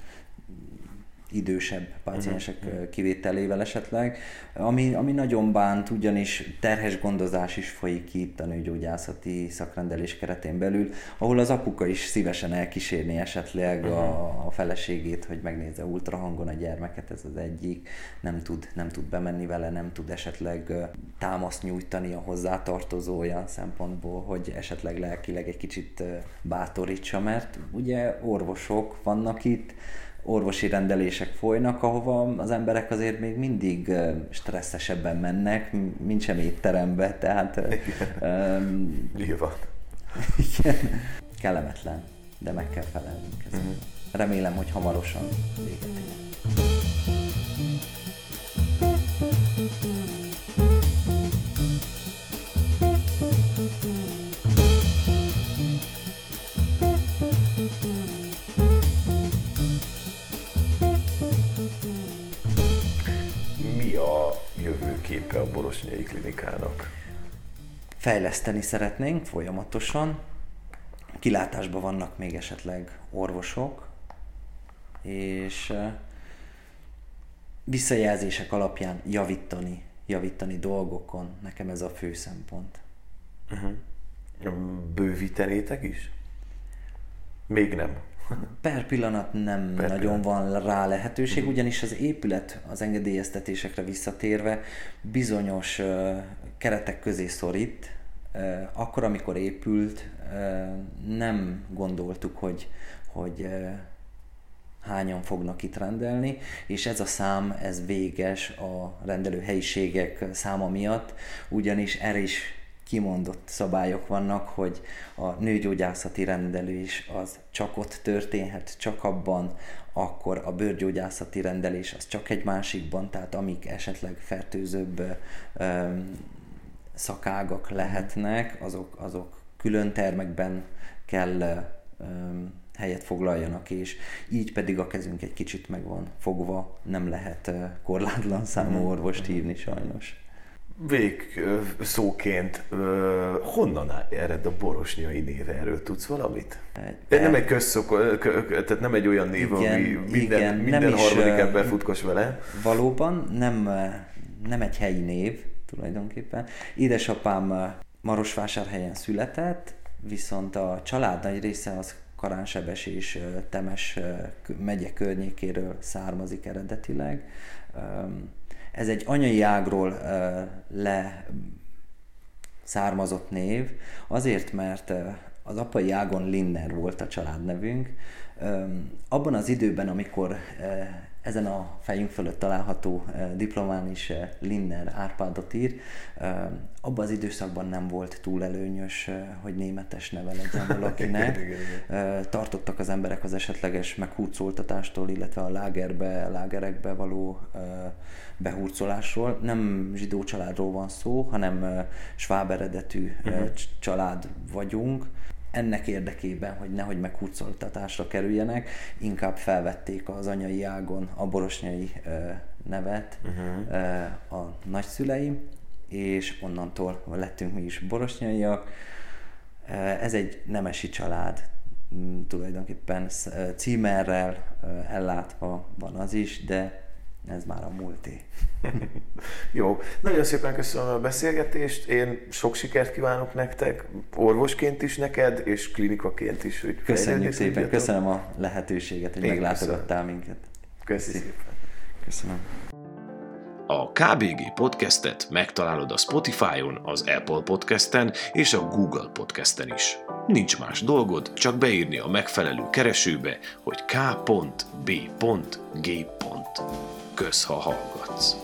idősebb páciensek uh-huh. kivételével esetleg, ami, ami nagyon bánt, ugyanis terhes gondozás is folyik itt a nőgyógyászati szakrendelés keretén belül, ahol az apuka is szívesen elkísérni esetleg uh-huh. a, a feleségét, hogy megnézze ultrahangon a gyermeket, ez az egyik, nem tud, nem tud bemenni vele, nem tud esetleg támaszt nyújtani a hozzátartozója szempontból, hogy esetleg lelkileg egy kicsit bátorítsa, mert ugye orvosok vannak itt, orvosi rendelések folynak, ahova az emberek azért még mindig stresszesebben mennek, mint sem étterembe, tehát... Um, Nyilván. Igen. Kellemetlen, de meg kell felelnünk. Uh-huh. Remélem, hogy hamarosan véget ér. Képe a Borosnyai Klinikának? Fejleszteni szeretnénk folyamatosan. Kilátásban vannak még esetleg orvosok, és visszajelzések alapján javítani, javítani dolgokon. Nekem ez a fő szempont. Uh-huh. Bővítenétek is? Még nem. Per pillanat nem per nagyon pillanat. van rá lehetőség, mhm. ugyanis az épület az engedélyeztetésekre visszatérve bizonyos uh, keretek közé szorít. Uh, akkor, amikor épült, uh, nem gondoltuk, hogy, hogy hányan fognak itt rendelni, és ez a szám, ez véges a rendelő helyiségek száma miatt, ugyanis erre is kimondott szabályok vannak, hogy a nőgyógyászati rendelés az csak ott történhet, csak abban, akkor a bőrgyógyászati rendelés az csak egy másikban, tehát amik esetleg fertőzőbb ö, szakágak lehetnek, azok, azok külön termekben kell ö, helyet foglaljanak, és így pedig a kezünk egy kicsit meg van fogva, nem lehet korlátlan számú mhm. orvost hívni sajnos vég szóként honnan ered a borosnyai név? Erről tudsz valamit? De nem egy közszok, tehát nem egy olyan név, igen, ami minden, igen, minden harmadik ember futkos vele. Valóban nem, nem egy helyi név tulajdonképpen. Édesapám Marosvásárhelyen született, viszont a család nagy része az Karánsebes és Temes megye környékéről származik eredetileg ez egy anyai ágról uh, le származott név, azért, mert uh, az apai ágon Linner volt a családnevünk. Um, abban az időben, amikor uh, ezen a fejünk fölött található diplomán is Linner Árpádot ír, abban az időszakban nem volt túl előnyös, hogy németes neve legyen valakinek. Tartottak az emberek az esetleges meghúzoltatástól, illetve a lágerbe, lágerekbe való behurcolásról. Nem zsidó családról van szó, hanem sváb eredetű uh-huh. család vagyunk. Ennek érdekében, hogy nehogy meghurcoltatásra kerüljenek, inkább felvették az anyai ágon a borosnyai nevet uh-huh. a nagyszüleim, és onnantól lettünk mi is borosnyaiak. Ez egy nemesi család, tulajdonképpen címerrel ellátva van az is, de ez már a múlté. Jó, nagyon szépen köszönöm a beszélgetést, én sok sikert kívánok nektek, orvosként is neked, és klinikaként is. Hogy Köszönjük szépen, tudjátok. köszönöm a lehetőséget, hogy én meglátogattál köszönöm. minket. Köszönöm. Köszönöm. A KBG podcastet megtalálod a Spotify-on, az Apple podcasten és a Google podcasten is. Nincs más dolgod, csak beírni a megfelelő keresőbe, hogy k.b.g. Kösz, ha hallgatsz.